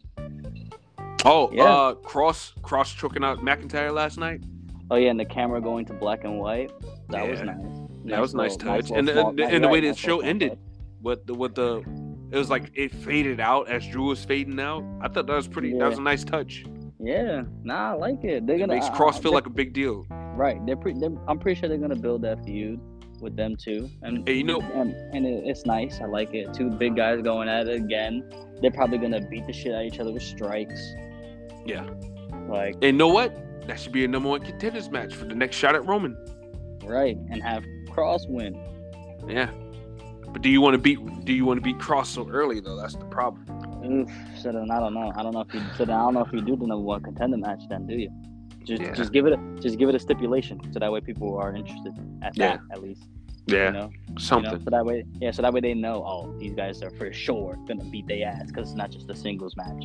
Oh, Yeah. uh, Kross Kross choking out McIntyre last night. Oh yeah, and the camera going to black and white. That was Yeah. nice. That was a nice touch. little And the- small- and the- and the way right, the nice show ended. touch. What the what the it was like it faded out as Drew was fading out. I thought that was pretty. That was a nice touch. Yeah, nah, I like it. They're It gonna makes Kross feel they're- like a big deal. right. They're, pretty. I'm pretty sure they're gonna build that feud with them too, and Hey, you know, and, and it, it's nice. I like it. Two big guys going at it again. They're probably gonna beat the shit out of each other with strikes. Yeah. Like and you know what? That should be a number one contenders match for the next shot at Roman. right, and have Kross win. Yeah. But do you want to beat? Do you want to beat Kross so early though? That's the problem. Oof. So then I don't know. I don't know if you. So then I don't know if you do the number one contender match. Then do you? Just Yeah. just give it a just give it a stipulation so that way people are interested at Yeah. that at least. Yeah. You know. You Something. know, so that way, yeah, so that way they know, oh, these guys are for sure gonna beat their ass because it's not just a singles match.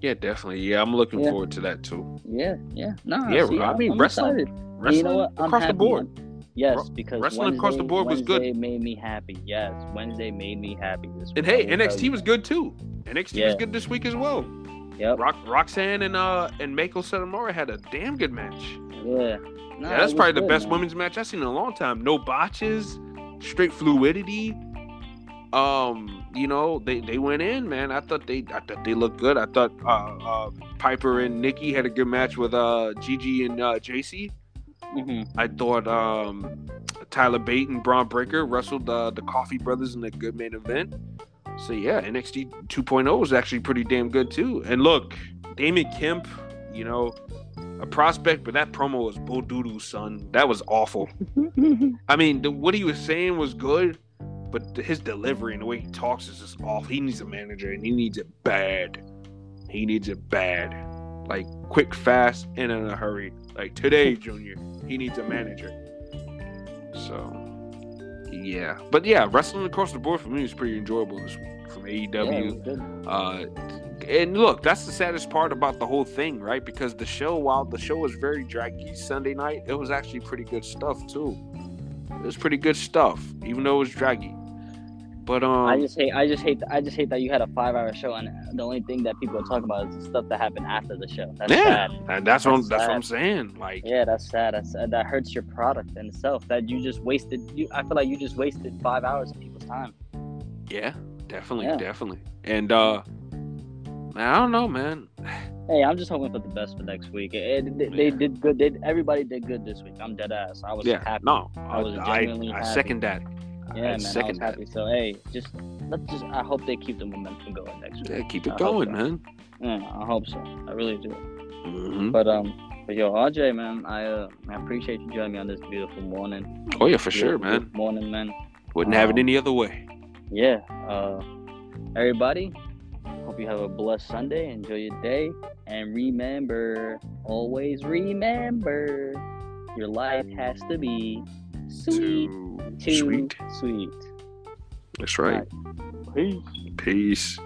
Yeah, definitely. Yeah, I'm looking Yeah. forward to that too. Yeah, yeah, no, Yeah, see, I mean, I'm wrestling- excited. Wrestling you know what? I'm across happy. the board. Yes, because wrestling across the board was good. Wednesday made me happy. Yes, Wednesday made me happy. This And week, hey, NXT was good too. NXT was good this week as well. Yep. Rock, Roxanne and uh and Meiko Satomura had a damn good match. Yeah. No, yeah, that's probably was the best man. women's match I've seen in a long time. No botches, straight fluidity. Um, you know, they they went in, man. I thought they I thought they looked good. I thought uh, uh Piper and Nikki had a good match with uh Gigi and uh JC. Mhm. I thought um Tyler Bate and Bron Breakker wrestled uh, the Coffee Brothers in a good main event. So yeah, NXT 2.0 was actually pretty damn good too. And look, Damon Kemp, you know, a prospect, but that promo was bull doodoo, son. That was awful. I mean, the, what he was saying was good, but the- his delivery and the way he talks is just off. He needs a manager, and he needs it bad. He needs it bad, like quick, fast, and in a hurry. Like today, Junior, he needs a manager. So, yeah, but yeah, wrestling across the board for me was pretty enjoyable this week from Yeah, AEW. good. Uh, and look, that's the saddest part about the whole thing, right? Because the show, while the show was very draggy Sunday night, it was actually pretty good stuff too. It was pretty good stuff, even though it was draggy. But um, I just hate. I just hate. I just hate that you had a five-hour show, and the only thing that people are talking about is the stuff that happened after the show. That's yeah, sad. and that's what I'm, That's that's what. I'm saying. Like, Yeah, that's sad. That's sad. that hurts your product in itself. That you just wasted. You, I feel like you just wasted five hours of people's time. yeah, definitely, Yeah. definitely. And uh, man, I don't know, man. Hey, I'm just hoping for the best for next week. It, it- they, Yeah. did good. They, everybody did good this week. I'm dead ass. I was Yeah, happy. no, I was I, genuinely I happy. second that. Yeah, I man, I was second that. happy. So hey, just let's just. I hope they keep the momentum going next week. Yeah, keep it hope going, so. man. Yeah, I hope so. I really do. hmm But um, but yo, RJ, man, I uh, I appreciate you joining me on this beautiful morning. Oh yeah, for sure, man. Morning, man. Wouldn't have it Um, any other way. Yeah. Uh, everybody, hope you have a blessed Sunday. Enjoy your day, and remember, always remember, your life has to be sweet, Too too sweet. sweet. That's right. Peace. Peace.